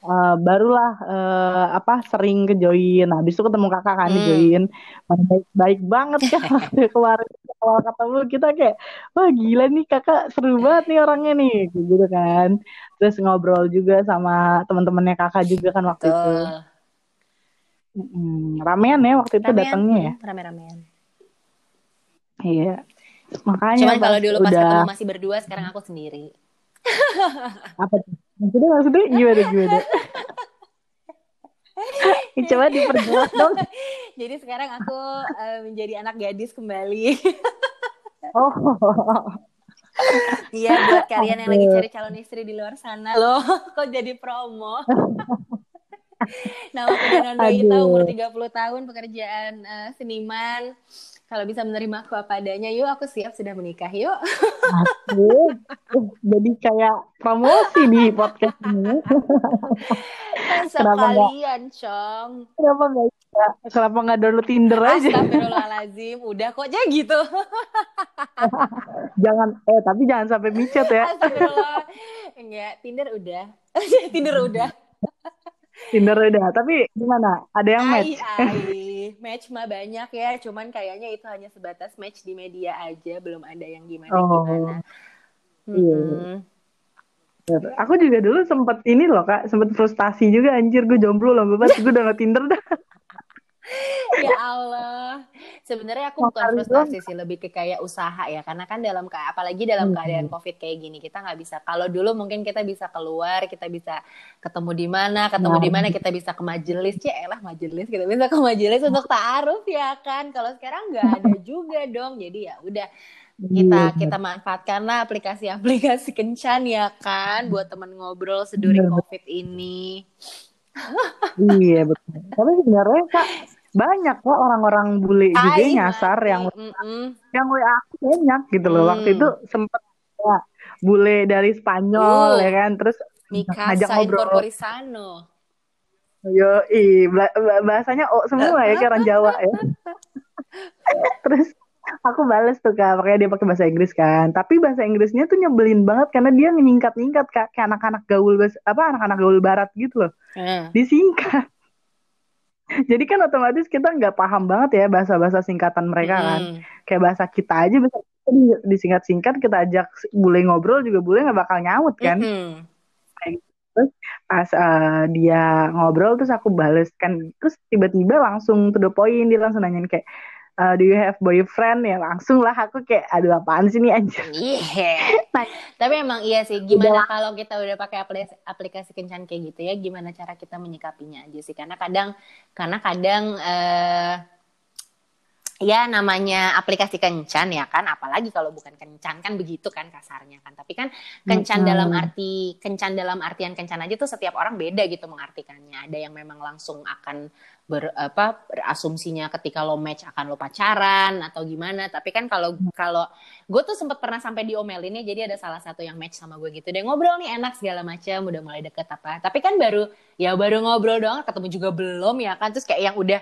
eh, barulah eh, apa sering ke join habis itu ketemu kakak kan Hmm. join baik baik banget kan waktu kemarin awal ketemu. Kita kayak wah gila nih kakak seru banget nih orangnya nih. Gitu kan. Terus ngobrol juga sama teman-temannya kakak juga kan waktu itu. Betul. Mm, ramean ya waktu itu Ramean, datangnya ya? hmm, rame-ramean. iya makanya Cuman kalau dulu pas udah ketemu masih berdua, sekarang aku sendiri. apa tuh maksudnya maksudnya gimana gimana coba diperjelas dong Jadi sekarang aku eh, menjadi anak gadis kembali. oh Iya, buat kalian yang lagi cari calon istri di luar sana loh, kok jadi promo. Nama aku Dananda Ita, Aduh. umur 30 tahun, pekerjaan eh, seniman. Kalau bisa menerima aku apa adanya, yuk aku siap sudah menikah, yuk. Asik. Uh, jadi kayak promosi di podcast ini sekalian, Cong. kenapa nggak kenapa nggak download Tinder aja Astagfirullahaladzim, udah kok aja gitu. jangan eh tapi jangan sampai micet ya Astagfirullah. Enggak, Tinder udah. Tinder udah. Tinder udah. Tapi gimana? Ada yang match? Ai, ai. Match mah banyak ya, cuman kayaknya itu hanya sebatas match di media aja, belum ada yang gimana Oh. gimana. Iya. Aku juga dulu sempet ini loh kak. Sempet frustasi juga anjir. Gue jomblo loh bapak gue download Tinder dah Ya Allah. Sebenarnya aku bukan frustasi sih, lebih ke kayak usaha ya. Karena kan dalam ke- apalagi dalam Hmm. keadaan Covid kayak gini, kita nggak bisa. Kalau dulu mungkin kita bisa keluar, kita bisa ketemu di mana, ketemu Nah. di mana, kita bisa ke majelis, ya elah majelis, kita bisa ke majelis untuk taaruf ya kan. Kalau sekarang nggak ada juga dong. Jadi ya udah kita Iya, kita manfaatkanlah aplikasi-aplikasi kencan ya kan buat temen ngobrol seduri. Covid ini. iya betul tapi sebenarnya kak banyak kok orang-orang bule juga Tai, nyasar mati. yang Mm-mm. yang WA aku banyak gitu loh. Hmm. Waktu itu sempet ya, bule dari Spanyol Uh. ya kan, terus ngajak ngobrol. incorporisano. Yo, ba- bahasanya oh semua ya kayak orang Jawa ya. terus aku bales tuh kak, makanya dia pakai bahasa Inggris kan. Tapi bahasa Inggrisnya tuh nyebelin banget karena dia nyingkat-nyingkat kak, kayak anak-anak gaul bas- apa anak-anak gaul barat gitu loh. Eh, Disingkat. Jadi kan otomatis kita nggak paham banget ya bahasa-bahasa singkatan mereka kan. mm-mm. kayak bahasa kita aja bisa di- disingkat-singkat kita ajak bule ngobrol juga bule nggak bakal nyaut kan Mm-mm. pas eh, dia ngobrol terus aku bales kan terus tiba-tiba langsung to the point dia langsung nanyain kayak eh, do you have boyfriend ya langsung lah aku kayak aduh apaan sih nih anjir Iya. Tapi emang iya sih, gimana kalau kita udah pakai aplikasi, aplikasi kencan kayak gitu ya, gimana cara kita menyikapinya aja sih? Karena kadang, karena kadang eh, ya namanya aplikasi kencan ya kan, apalagi kalau bukan kencan kan begitu kan kasarnya kan. Tapi kan kencan Mm-mm. dalam arti kencan dalam artian kencan aja tuh setiap orang beda gitu mengartikannya. Ada yang memang langsung akan ber apa berasumsinya ketika lo match akan lo pacaran atau gimana. Tapi kan kalau kalau gue tuh sempat pernah sampai diomelin ya jadi ada salah satu yang match sama gue gitu. Deh ngobrol nih enak segala macam udah mulai deket apa. Tapi kan baru ya baru ngobrol doang ketemu juga belum ya kan. Terus kayak yang udah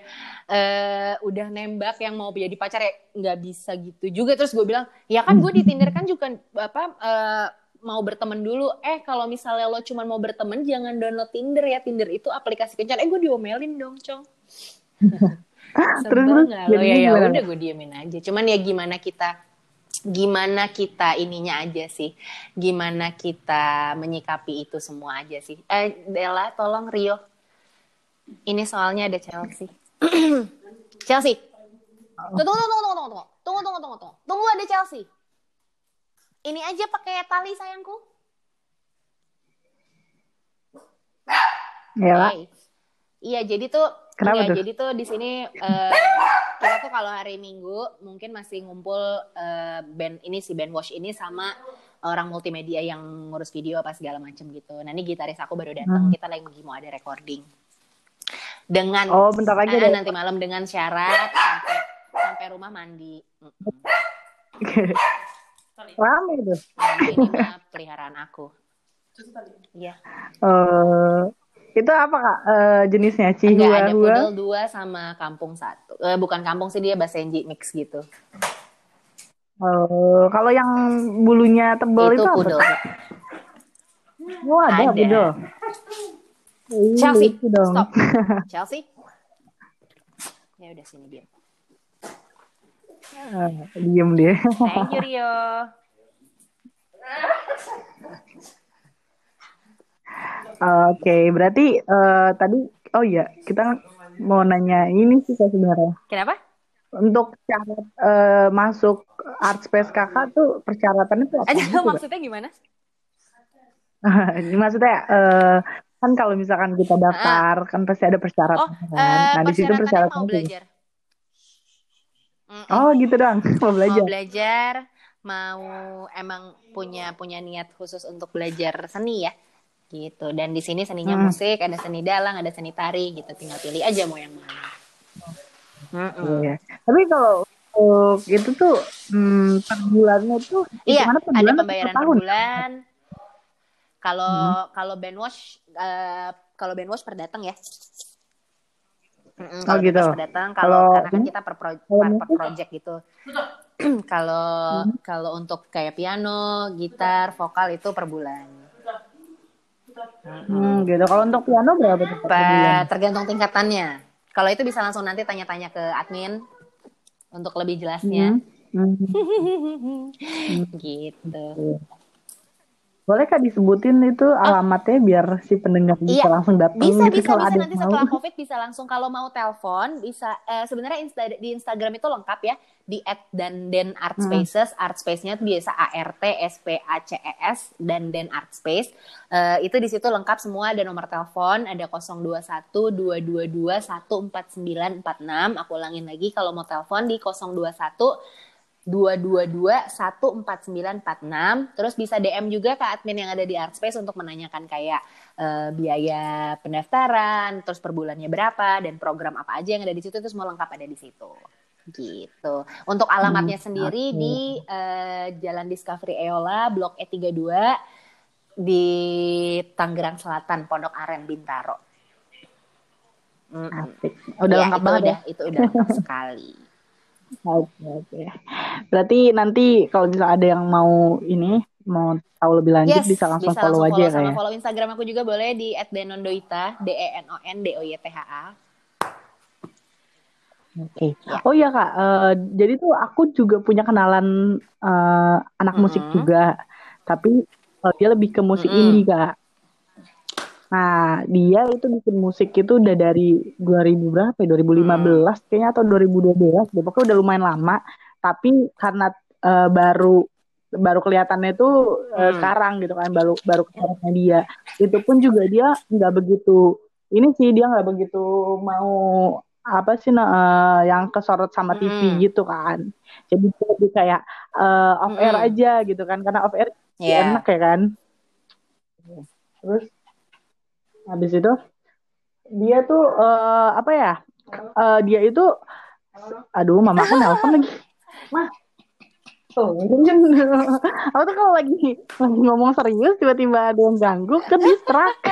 eh udah nembak yang mau jadi pacar ya nggak bisa gitu juga. Terus gue bilang ya kan gue di Tinder kan juga apa eh, mau berteman dulu. Eh kalau misalnya lo cuma mau berteman jangan download Tinder ya. Tinder itu aplikasi kencan. Eh gue diomelin dong cong terus nggak? Lo ya jadinya ya gimana? udah gue diemin aja. Cuman ya gimana kita gimana kita ininya aja sih. Gimana kita menyikapi itu semua aja sih. Eh Della tolong Rio. Ini soalnya ada Chelsea. Chelsea. Tunggu, tunggu, tunggu, tunggu, tunggu, tunggu, tunggu, tunggu, tunggu, tunggu ada Chelsea. Ini aja pakai tali sayangku. Ya. Hey. Iya, jadi tuh Kenapa iya, tuh? jadi tuh di sini eh, kita tuh kalau hari Minggu mungkin masih ngumpul eh, band ini si band wash ini sama orang multimedia yang ngurus video apa segala macem gitu. Nah ini gitaris aku baru datang, Hmm. kita lagi mau ada recording. Dengan Oh, bentar lagi deh. nanti malam dengan syarat sampai sampai rumah mandi. Mm-mm. Rame tuh. Nah, ini mah peliharaan aku. Iya. Eh, itu apa kak Eh, jenisnya? Enggak Cihua ada hua? pudel dua sama kampung satu. Eh, bukan kampung sih dia basenji mix gitu. Eh, kalau yang bulunya tebal itu, itu apa? pudel. Kak? Oh ada, Ada. pudel. Ih, Chelsea, dong. stop. Chelsea. Ya udah sini dia. Eh, diem dia. Thank you Rio. Oke, berarti eh, tadi oh iya kita mau nanya ini sih sebenarnya. Kenapa? Untuk syarat eh, masuk art space kakak tuh persyaratannya tuh apa? Aja gitu, maksudnya gimana? Ini maksudnya eh, kan kalau misalkan kita daftar kan pasti ada persyaratan Oh, kan. eh, Nah di situ persyaratannya mau persyaratannya tuh- belajar. Mm-mm. Oh gitu dong, mau belajar. Mau belajar, mau emang punya punya niat khusus untuk belajar seni ya, gitu. Dan di sini seninya Hmm. musik, ada seni dalang, ada seni tari, gitu. Tinggal pilih aja mau yang mana. Mm-mm. Iya. Tapi kalau untuk itu tuh hmm, per bulannya tuh Iya, per ada bulan pembayaran per per tahun? bulan. Kalau Hmm. kalau band wash eh, kalau band wash per datang ya. Mm-mm, Oh, kalau gitu. band wash per datang, kalau karena kan kita per, pro- per, per project gitu. kalau kalau untuk kayak piano, gitar, vokal itu per bulan. Hmm, gitu. Kalau untuk piano berapa tergantung tingkatannya. Kalau itu bisa langsung nanti tanya-tanya ke admin untuk lebih jelasnya. Hmm. Hmm. gitu. Boleh kak disebutin itu alamatnya biar si pendengar Oh. Iya, bisa langsung datang Bisa, gitu bisa, bisa nanti mau. setelah COVID bisa langsung kalau mau telepon bisa eh, sebenarnya Insta- di Instagram itu lengkap ya di @dandan art Hmm. spaces art space-nya tuh biasa A R T S P A C E S dan dan art space Eh, itu di situ lengkap semua ada nomor telepon ada 021 222 14946 aku ulangin lagi kalau mau telepon di 021 222-14946 terus bisa DM juga ke admin yang ada di Artspace untuk menanyakan kayak eh, biaya pendaftaran terus per bulannya berapa dan program apa aja yang ada di situ itu semua lengkap ada di situ gitu untuk alamatnya Hmm, sendiri oke. di eh, Jalan Discovery Eola Blok E32 di Tangerang Selatan Pondok Aren Bintaro Mm-mm. Asik. Udah Ya, lengkap banget udah, ya. itu udah lengkap sekali Oke, oke. Berarti nanti kalau misalnya ada yang mau ini mau tahu lebih lanjut bisa langsung follow aja ya sama kayak. follow Instagram aku juga boleh di @denondoita D E N O N D O Y T H A. Oke. Ya. Oh iya kak, Eh, jadi tuh aku juga punya kenalan eh, anak musik Mm-mm. juga, tapi eh, dia lebih ke musik Mm-mm. indie kak. Nah dia itu bikin musik itu udah dari 2000 berapa ya? 2015 kayaknya atau 2012, deh. pokoknya udah lumayan lama. Tapi karena eh, baru baru kelihatannya tuh eh, Hmm. sekarang gitu kan, baru baru keluarnya dia. Itu pun juga dia nggak begitu ini sih dia nggak begitu mau apa sih nah, eh, yang kesorot sama TV Mm-mm. gitu kan. Jadi dia lebih kayak eh, off air Mm-mm. aja gitu kan karena off air Iya. enak ya kan. Terus habis itu dia tuh eh, apa ya? Eh, dia itu aduh mama aku nelpon lagi. Mah. Tuh, aku tuh kalau lagi lagi ngomong serius tiba-tiba ada yang ganggu ke distrak.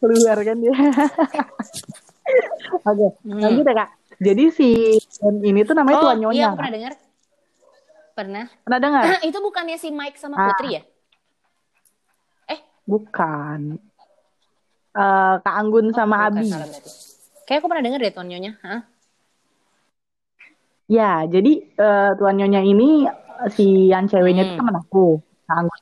Keluar kan dia. Oke, Hmm. lanjut ya kak. Jadi si ini tuh namanya Oh, Tuan iya Nyonya. aku pernah dengar. Pernah. Pernah dengar? itu bukannya si Mike sama Ah. Putri ya? Bukan. Eh, Kak Anggun sama Oh, bukan, Abi. Kayak aku pernah dengar deh Tuan Nyonya. Hah? Ya, jadi eh, Tuan Nyonya ini eh, si yang ceweknya itu Hmm. temen aku, Kak Anggun.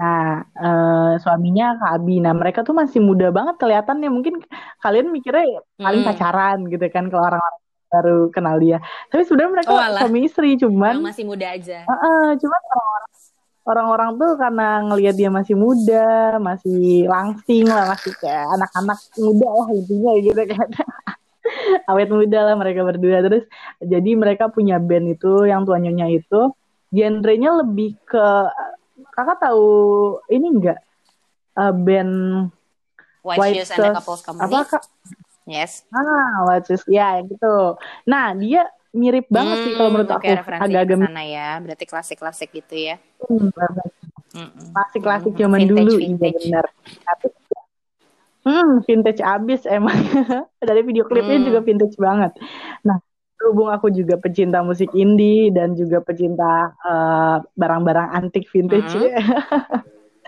Nah, eh, suaminya Kak Abi. Nah, mereka tuh masih muda banget kelihatannya. Mungkin kalian mikirnya paling Hmm. pacaran gitu kan kalau orang-orang baru kenal dia tapi sebenarnya mereka Oh, alah. suami istri cuman Yang masih muda aja. Heeh, cuman orang-orang orang-orang tuh karena ngelihat dia masih muda, masih langsing lah, masih kayak anak-anak muda lah intinya gitu kan. Awet muda lah mereka berdua terus. Jadi mereka punya band itu yang Tuan Nyonya itu genrenya lebih ke kakak tahu ini enggak Eh, band White, White Shoes and the. Couples Company. apa kak? Yes. Ah, White Shoes. ya gitu. Nah dia mirip banget sih kalau menurut Hmm, oke, aku agak-agak sana ya. Berarti klasik-klasik gitu ya. mirip banget. Mm-mm. klasik-klasik Hmm, zaman vintage, dulu vintage. iya benar tapi hmm vintage abis emang dari video klipnya Hmm. juga vintage banget nah berhubung aku juga pecinta musik indie dan juga pecinta eh, barang-barang antik vintage Hmm.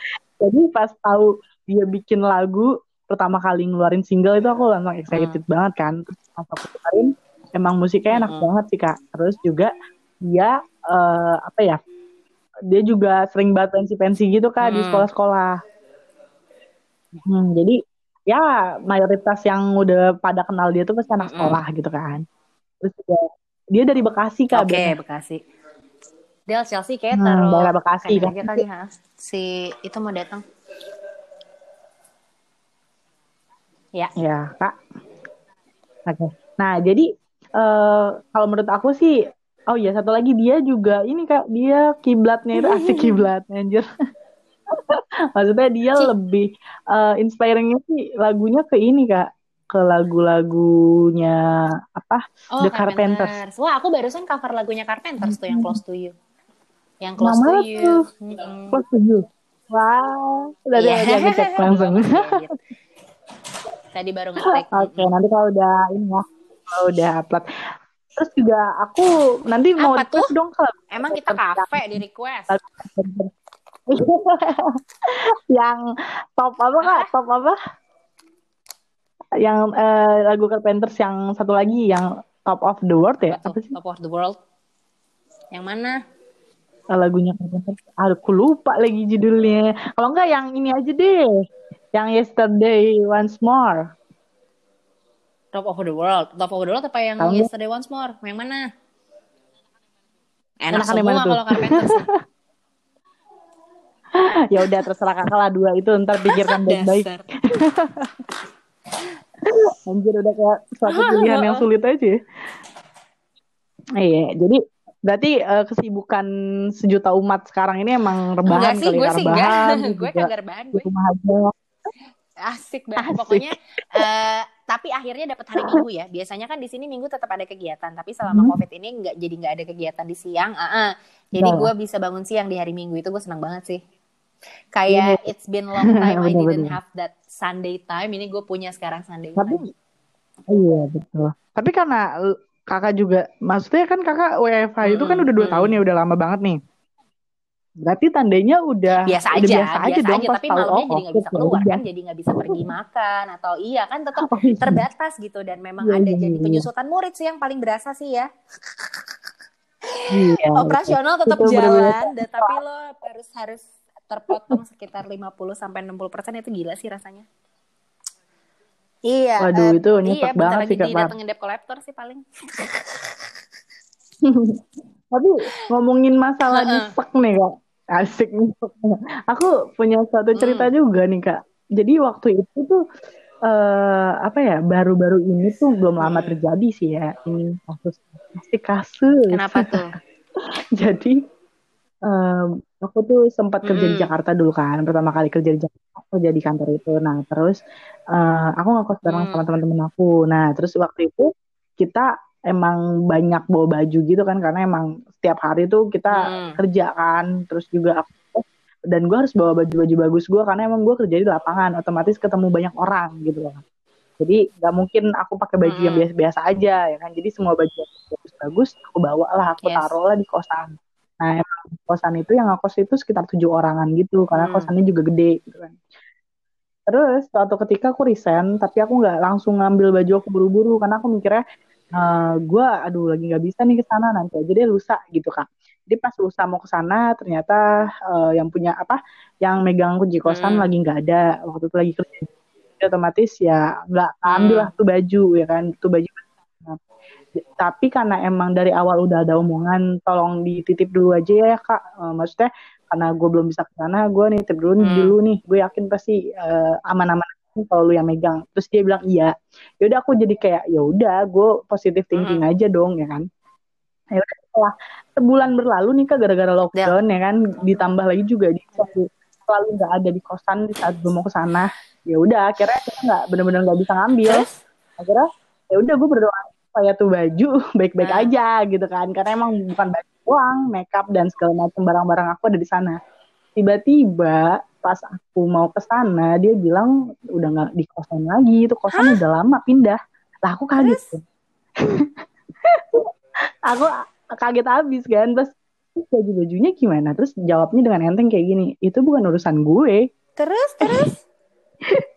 jadi pas tahu dia bikin lagu pertama kali ngeluarin single itu aku langsung excited banget kan terus pas aku dengerin emang musiknya enak Hmm. banget sih kak terus juga dia eh, apa ya dia juga sering banget pensi-pensi gitu kak di Hmm. sekolah-sekolah Hmm, jadi ya mayoritas yang udah pada kenal dia tuh pasti anak Mm-mm. sekolah gitu kan terus juga dia dari Bekasi kak Oke, bener. Bekasi. Del Chelsea kayak Hmm, taruh daerah Bekasi, kan. aja kali ha. Si itu mau datang. Ya. Ya, Kak. Oke. Nah, jadi eh kalau menurut aku sih oh iya satu lagi dia juga ini Kak, dia kiblatnya itu asik kiblat anjir. Maksudnya dia Ci- lebih eh, inspiringnya sih lagunya ke ini Kak, ke lagu-lagunya apa? Oh, The Carpenters. Wah, aku barusan cover lagunya Carpenters tuh yang Close to You. Yang Close Yang to You. tuh? Mm-mm. Close to You. Wow, udah deh, Iya. udah aku cek langsung. Edit. Tadi baru ngetik. Oke, nanti kalau udah ini ya, kalau udah upload. Terus juga aku nanti mau Apa request dong kalau Emang kita kafe di request. yang top apa kak? Top apa? Yang eh, lagu Carpenters yang satu lagi yang Top of the World ya? Apa Apa tuh? sih Top of the World. Yang mana? Eh, lagunya Carpenters? Aku lupa lagi judulnya. Kalau enggak yang ini aja deh. Yang Yesterday Once More. Top of the World. Top of the World apa yang nggak? Yesterday Once More? Yang mana? Enak Enakan semua kalau Carpenters. ya udah terserah kakak lah dua itu ntar pikirkan baik-baik. Anjir udah kayak suatu pilihan yang sulit aja. ya. Iya, jadi berarti eh, kesibukan sejuta umat sekarang ini emang rebahan Enggak sih, kali gue ya, sih rebahan, enggak. gue juga kagak rebahan gue. rumah aja. Asik banget Asik. pokoknya. eh tapi akhirnya dapat hari Minggu ya. Biasanya kan di sini Minggu tetap ada kegiatan, tapi selama Hmm. Covid ini enggak jadi nggak ada kegiatan di siang. Ah, ah. Jadi gue bisa bangun siang di hari Minggu itu gue senang banget sih. Kayak it's been long time I didn't have that Sunday time. Ini gue punya sekarang Sunday Tapi time. iya betul. Tapi karena kakak juga, maksudnya kan kakak WFH itu kan udah dua tahun ya, udah lama banget nih. Berarti tandanya udah biasa udah aja, biasa aja dong pas tapi malamnya oh jadi nggak bisa ya keluar udah. kan, jadi nggak bisa pergi makan atau iya kan tetap Oh, iya. terbatas gitu dan memang Iya, ada iya, jadi iya. penyusutan murid sih yang paling berasa sih ya. Iya, Operasional tetap Itu jalan, dan tapi lo harus harus terpotong sekitar 50 sampai 60 persen itu gila sih rasanya. Iya. Waduh, eh, itu iya, nyesek banget lagi sih, Kak, didatengin debt collector sih paling. Tapi ngomongin masalah nyesek nih kak, asik nyesek. Aku punya suatu cerita Hmm. juga nih kak. Jadi waktu itu tuh eh apa ya baru-baru ini tuh belum lama Hmm. terjadi sih ya ini kasus pasti kasus. Kenapa tuh? Jadi em, aku tuh sempat kerja di Mm-mm. Jakarta dulu kan, pertama kali kerja di Jakarta kerja di kantor itu. Nah terus eh, aku ngekos bareng Hmm. sama teman-teman aku. Nah terus waktu itu kita emang banyak bawa baju gitu kan, karena emang setiap hari tuh kita Hmm. kerja kan. Terus juga aku dan gue harus bawa baju-baju bagus gue karena emang gue kerja di lapangan, otomatis ketemu banyak orang gitu loh. Jadi nggak mungkin aku pakai baju yang Mm-mm. biasa-biasa aja ya kan. Jadi semua baju yang bagus-bagus aku bawa lah, aku Yes. taruh lah di kosan. Nah emang kosan itu yang ngekos itu sekitar tujuh orangan gitu, karena Hmm. kosannya juga gede gitu kan. Terus suatu ketika aku resign, tapi aku nggak langsung ngambil baju aku buru-buru karena aku mikirnya eh gue aduh lagi nggak bisa nih ke sana nanti aja deh lusa gitu kak. Jadi pas lusa mau ke sana ternyata eh, yang punya apa, yang megang kunci kosan Hmm. lagi nggak ada waktu itu lagi kerja. Jadi otomatis ya nggak ambil Hmm. lah tuh baju ya kan, tuh baju Nah, tapi karena emang dari awal udah ada omongan tolong dititip dulu aja ya kak uh, maksudnya karena gue belum bisa ke sana gue nitip dulu hmm. dulu nih gue yakin pasti uh, aman-aman kalau lu yang megang. Terus dia bilang iya. Ya udah aku jadi kayak ya udah gue positif thinking hmm. aja dong ya kan. Ya setelah sebulan berlalu nih kak gara-gara lockdown yeah. ya kan ditambah lagi juga di selalu nggak ada di kosan di saat gue mau ke sana. Ya udah akhirnya kita nggak benar-benar nggak bisa ngambil. Akhirnya ya udah gue berdoa supaya tuh baju baik-baik nah. aja gitu kan. Karena emang bukan baju uang makeup dan segala macam barang-barang aku ada di sana. Tiba-tiba pas aku mau ke sana dia bilang udah nggak di kosan lagi itu kosan Hah? udah lama pindah. Lah aku kaget aku kaget habis kan terus baju bajunya gimana? Terus jawabnya dengan enteng kayak gini itu bukan urusan gue. Terus terus?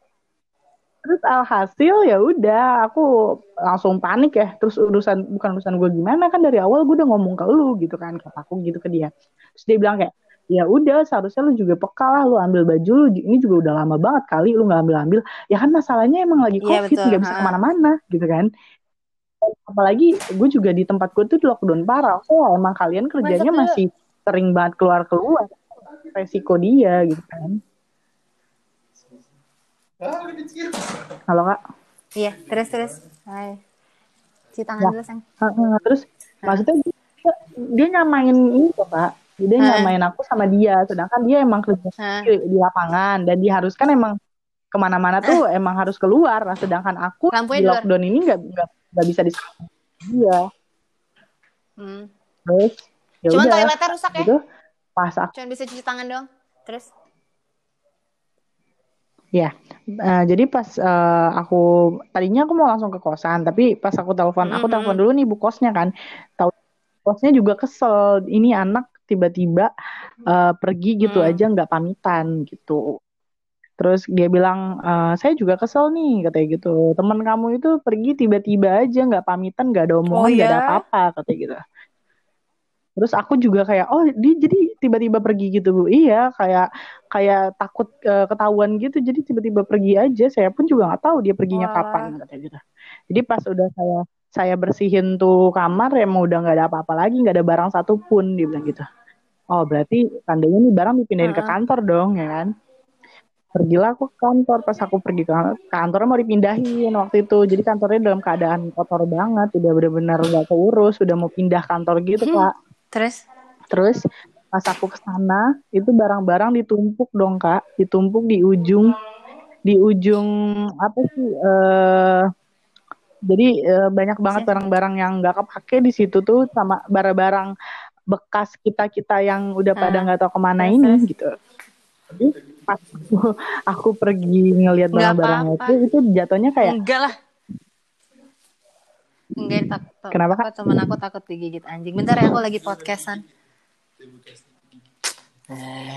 Terus alhasil ya udah aku langsung panik ya. Terus urusan bukan urusan gue gimana kan dari awal gue udah ngomong ke lu gitu kan kataku gitu ke dia. Terus dia bilang kayak ya udah seharusnya lu juga peka lah lu ambil baju lu ini juga udah lama banget kali lu nggak ambil ambil ya kan masalahnya emang lagi iya, covid nggak bisa ke mana-mana gitu kan apalagi gue juga di tempat gue tuh lockdown parah oh emang kalian kerjanya masih sering banget keluar keluar resiko dia gitu kan Halo kak. Iya, terus terus. Hai. Cuci tangan ya. dulu sang. terus maksudnya dia, dia nyamain ini kok kak. Dia nyamain aku sama dia, sedangkan dia emang kerja di, di lapangan dan diharuskan emang ke mana-mana tuh emang harus keluar. Nah, sedangkan aku Lampunya di lockdown luar. ini nggak nggak bisa di dia. Hmm. Terus ya Cuma toiletnya rusak ya? Gitu, pas aku. Cuma bisa cuci tangan dong. Terus? Ya, uh, jadi pas uh, aku tadinya aku mau langsung ke kosan, tapi pas aku telepon, mm-hmm. aku telepon dulu nih bu kosnya kan, tahu kosnya juga kesel, ini anak tiba-tiba uh, pergi gitu mm. aja nggak pamitan gitu. Terus dia bilang, e, saya juga kesel nih katanya gitu. Teman kamu itu pergi tiba-tiba aja nggak pamitan, nggak ada omongan, nggak oh, yeah? ada apa-apa katanya gitu. Terus aku juga kayak oh dia jadi tiba-tiba pergi gitu bu. Iya kayak kayak takut uh, ketahuan gitu jadi tiba-tiba pergi aja. Saya pun juga nggak tahu dia perginya Wah. kapan katanya gitu. Jadi pas udah saya saya bersihin tuh kamar ya mau udah nggak ada apa-apa lagi nggak ada barang satupun dia bilang gitu. Oh berarti tandanya nih barang dipindahin uh. ke kantor dong ya kan? pergilah aku ke kantor pas aku pergi ke kantor mau dipindahin waktu itu jadi kantornya dalam keadaan kotor banget udah bener-bener gak keurus udah mau pindah kantor gitu hmm. kak Terus? Terus pas aku ke sana itu barang-barang ditumpuk dong kak, ditumpuk di ujung di ujung apa sih? Uh, jadi uh, banyak banget barang-barang yang nggak kepake di situ tuh sama barang-barang bekas kita kita yang udah pada ah. nggak tahu ke mana ini gitu. Jadi pas aku, aku pergi ngelihat barang-barang itu itu jatuhnya kayak enggak lah Enggak takut. Kenapa kak? Temen aku takut digigit anjing. Bentar ya aku lagi podcastan.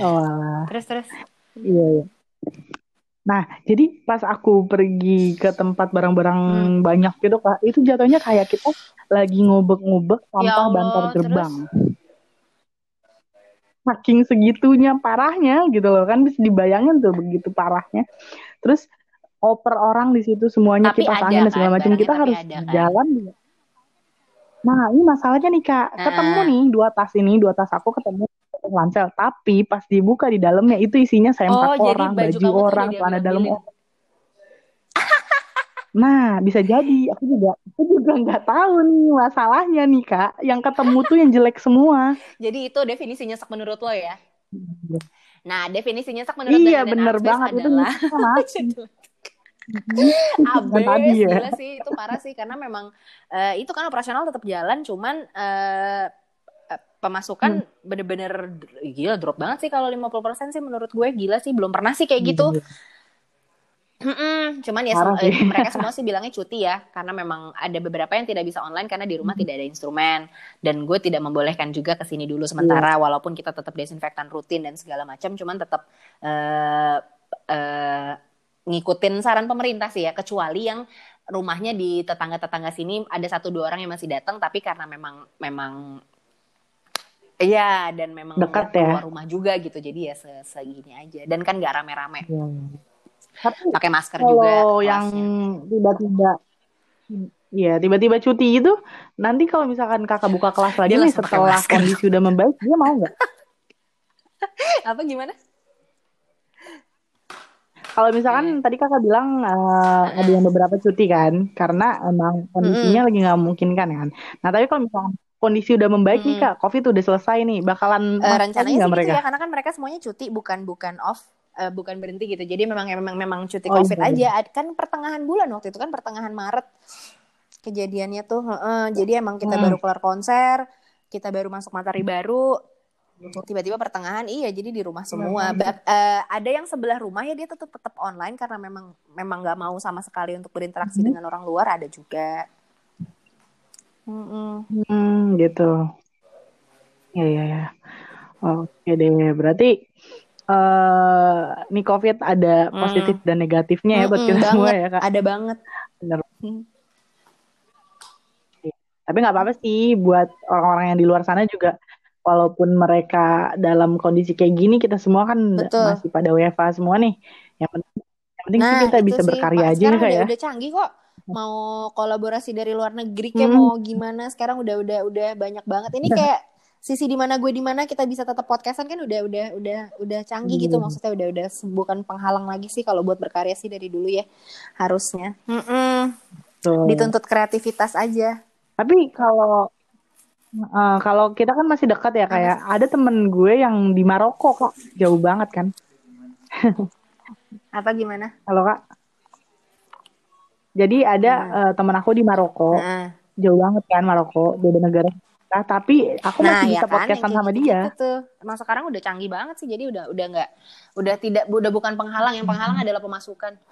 Oh. Terus terus. Iya, iya. Nah, jadi pas aku pergi ke tempat barang-barang hmm. banyak gitu kak, itu jatuhnya kayak kita lagi ngubek-ngubek ya sampah ya bantar gerbang. Terus? Saking segitunya parahnya gitu loh kan bisa dibayangin tuh begitu parahnya. Terus oper orang di situ semuanya tapi kita tanya dan segala macam kita harus ada, kan? jalan nah ini masalahnya nih kak nah. ketemu nih dua tas ini dua tas aku ketemu lancel tapi pas dibuka di dalamnya itu isinya sempak oh, orang baju, baju orang celana dalam orang Nah, bisa jadi. Aku juga, aku juga nggak tahu nih masalahnya nih kak. Yang ketemu tuh yang jelek semua. Jadi itu definisinya sak menurut lo ya? Iya. Nah, definisinya sak menurut Iya, bener banget adalah... itu Abis, tadi ya. gila sih itu parah sih karena memang uh, itu kan operasional tetap jalan cuman uh, pemasukan hmm. bener-bener gila drop banget sih kalau 50% sih menurut gue gila sih belum pernah sih kayak gitu. Hmm, cuman ya sem- mereka semua sih bilangnya cuti ya karena memang ada beberapa yang tidak bisa online karena di rumah hmm. tidak ada instrumen dan gue tidak membolehkan juga ke sini dulu sementara yeah. walaupun kita tetap desinfektan rutin dan segala macam cuman tetap uh, uh, ngikutin saran pemerintah sih ya kecuali yang rumahnya di tetangga-tetangga sini ada satu dua orang yang masih datang tapi karena memang memang Iya dan memang dekat ya keluar rumah juga gitu jadi ya se segini aja dan kan gak rame-rame ya. pakai masker kalau juga yang tiba-tiba Iya, tiba-tiba cuti itu nanti kalau misalkan kakak buka kelas lagi nih setelah kondisi udah membaik, dia mau nggak? Apa gimana? Kalau misalkan tadi kakak bilang eh, ada yang beberapa cuti kan, karena emang kondisinya lagi nggak memungkinkan kan. Nah tapi kalau misalkan kondisi udah membaik nih Mm-mm. kak, covid udah selesai nih, bakalan lagi rencananya sih mereka? gitu ya karena kan mereka semuanya cuti bukan bukan off eh, bukan berhenti gitu. Jadi memang memang memang cuti Oh, covid iya, aja. Kan pertengahan bulan waktu itu kan pertengahan maret kejadiannya tuh. Heeh. jadi emang kita Hmm. baru kelar konser kita baru masuk materi baru tiba-tiba pertengahan iya jadi di rumah semua. Ba- eh, ada yang sebelah rumah ya dia tetap tetap online karena memang memang nggak mau sama sekali untuk berinteraksi dengan orang luar ada juga Mm-mm. Hmm, gitu. Ya ya ya. Oke deh, berarti eh nih covid ada positif dan negatifnya ya buat Mm-mm, kita semua ya kak. ada banget Bener. Hmm. Tapi nggak apa-apa sih buat orang-orang yang di luar sana juga walaupun mereka dalam kondisi kayak gini kita semua kan Betul. masih pada WFA semua nih. Yang penting, yang penting sih Nah, kita itu bisa sih, berkarya Pak. aja Sekarang nih ya. udah canggih kok. Mau kolaborasi dari luar negeri kayak Hmm. mau gimana sekarang udah udah udah banyak banget. Ini kayak sisi di mana gue di mana kita bisa tetap podcastan kan udah udah udah udah canggih gitu Hmm. maksudnya udah udah bukan penghalang lagi sih kalau buat berkarya sih dari dulu ya harusnya. Mm-mm. Tuh. Dituntut kreativitas aja. Tapi kalau eh, kalau kita kan masih dekat ya kayak ada temen gue yang di Maroko kok jauh banget kan. Apa gimana? Halo kak. Jadi ada eh, temen aku di Maroko, Nah, jauh banget kan Maroko, beda negara. Nah, tapi aku nah masih ya bisa kan podcastan yang sama kayak dia. gitu tuh. Emang sekarang udah canggih banget sih jadi udah udah nggak udah tidak udah bukan penghalang yang penghalang adalah pemasukan.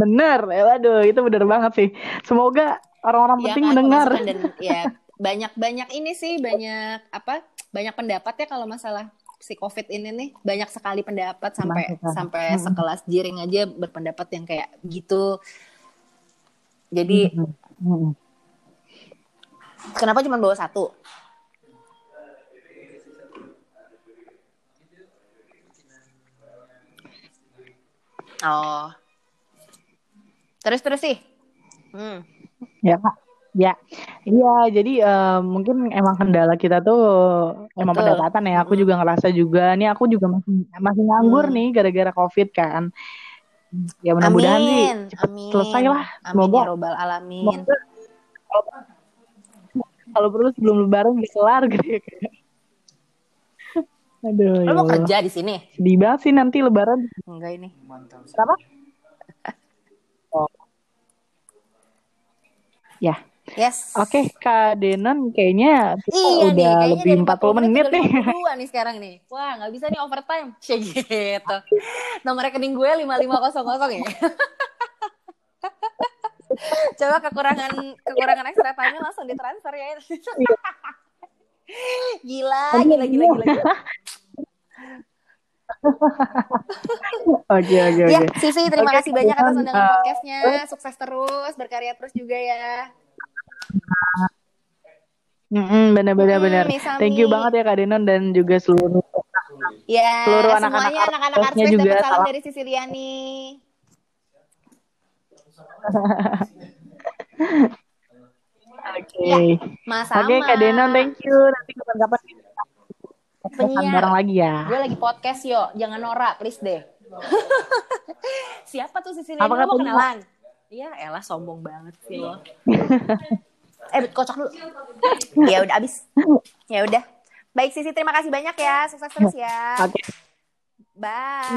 bener, ya waduh itu bener banget sih. Semoga orang-orang Iya penting kan, mendengar. dan ya banyak banyak ini sih banyak apa banyak pendapat ya kalau masalah si covid ini nih banyak sekali pendapat sampai Banyak, sampai Mm-mm. sekelas jiring aja berpendapat yang kayak gitu. Jadi Mm, mm. kenapa cuma bawa satu? Oh. Terus terus sih? Hmm. Ya kak, ya, iya. Jadi eh, mungkin emang kendala kita tuh emang Betul. pendapatan ya. Aku Mm. juga ngerasa juga. Nih aku juga masih masih nganggur Hmm. nih gara-gara covid kan. Ya mudah-mudahan sih amin amin selesai lah. amin Semoga ya robbal alamin Semoga kalau perlu sebelum lebaran bisa kelar gitu ya. Kak. Aduh, lo ya mau kerja di sini Sedih banget sih nanti lebaran. enggak ini Kenapa? Oh. Ya, yes oke Kak Denon kayaknya kita Iya nih, udah kayaknya lebih dari 40 menit nih. 52 nih sekarang nih. Wah, nggak bisa nih overtime. Kayak gitu. Nomor rekening gue 5500 ya. Coba kekurangan kekurangan extra time langsung ditransfer ya. gila, gila, gila, gila, gila. Oke, oke, Ya, oke. Sisi, terima Oke, kasih banyak atas undangan eh, podcastnya. Sukses terus, berkarya terus juga ya. Mm-mm, benar-benar Hmm, benar. Misami. Thank you banget ya Kak Denon dan juga seluruh Ya, Seluruh anak-anak semuanya anak-anak artsnya Artspace juga salam dari Sisiliani. Oke. Ya, Mas Oke Kak Denon, thank you. Nanti kapan-kapan kita Penyiar. bareng lagi ya. Gue lagi podcast yo, jangan norak, please deh. Siapa tuh Sisiliani? Apa mau kenalan? Iya, elah sombong banget sih lo. eh, kocok dulu. Ya udah abis. Ya udah. Baik Sisi, terima kasih banyak ya. Sukses terus ya. Oke. Bye.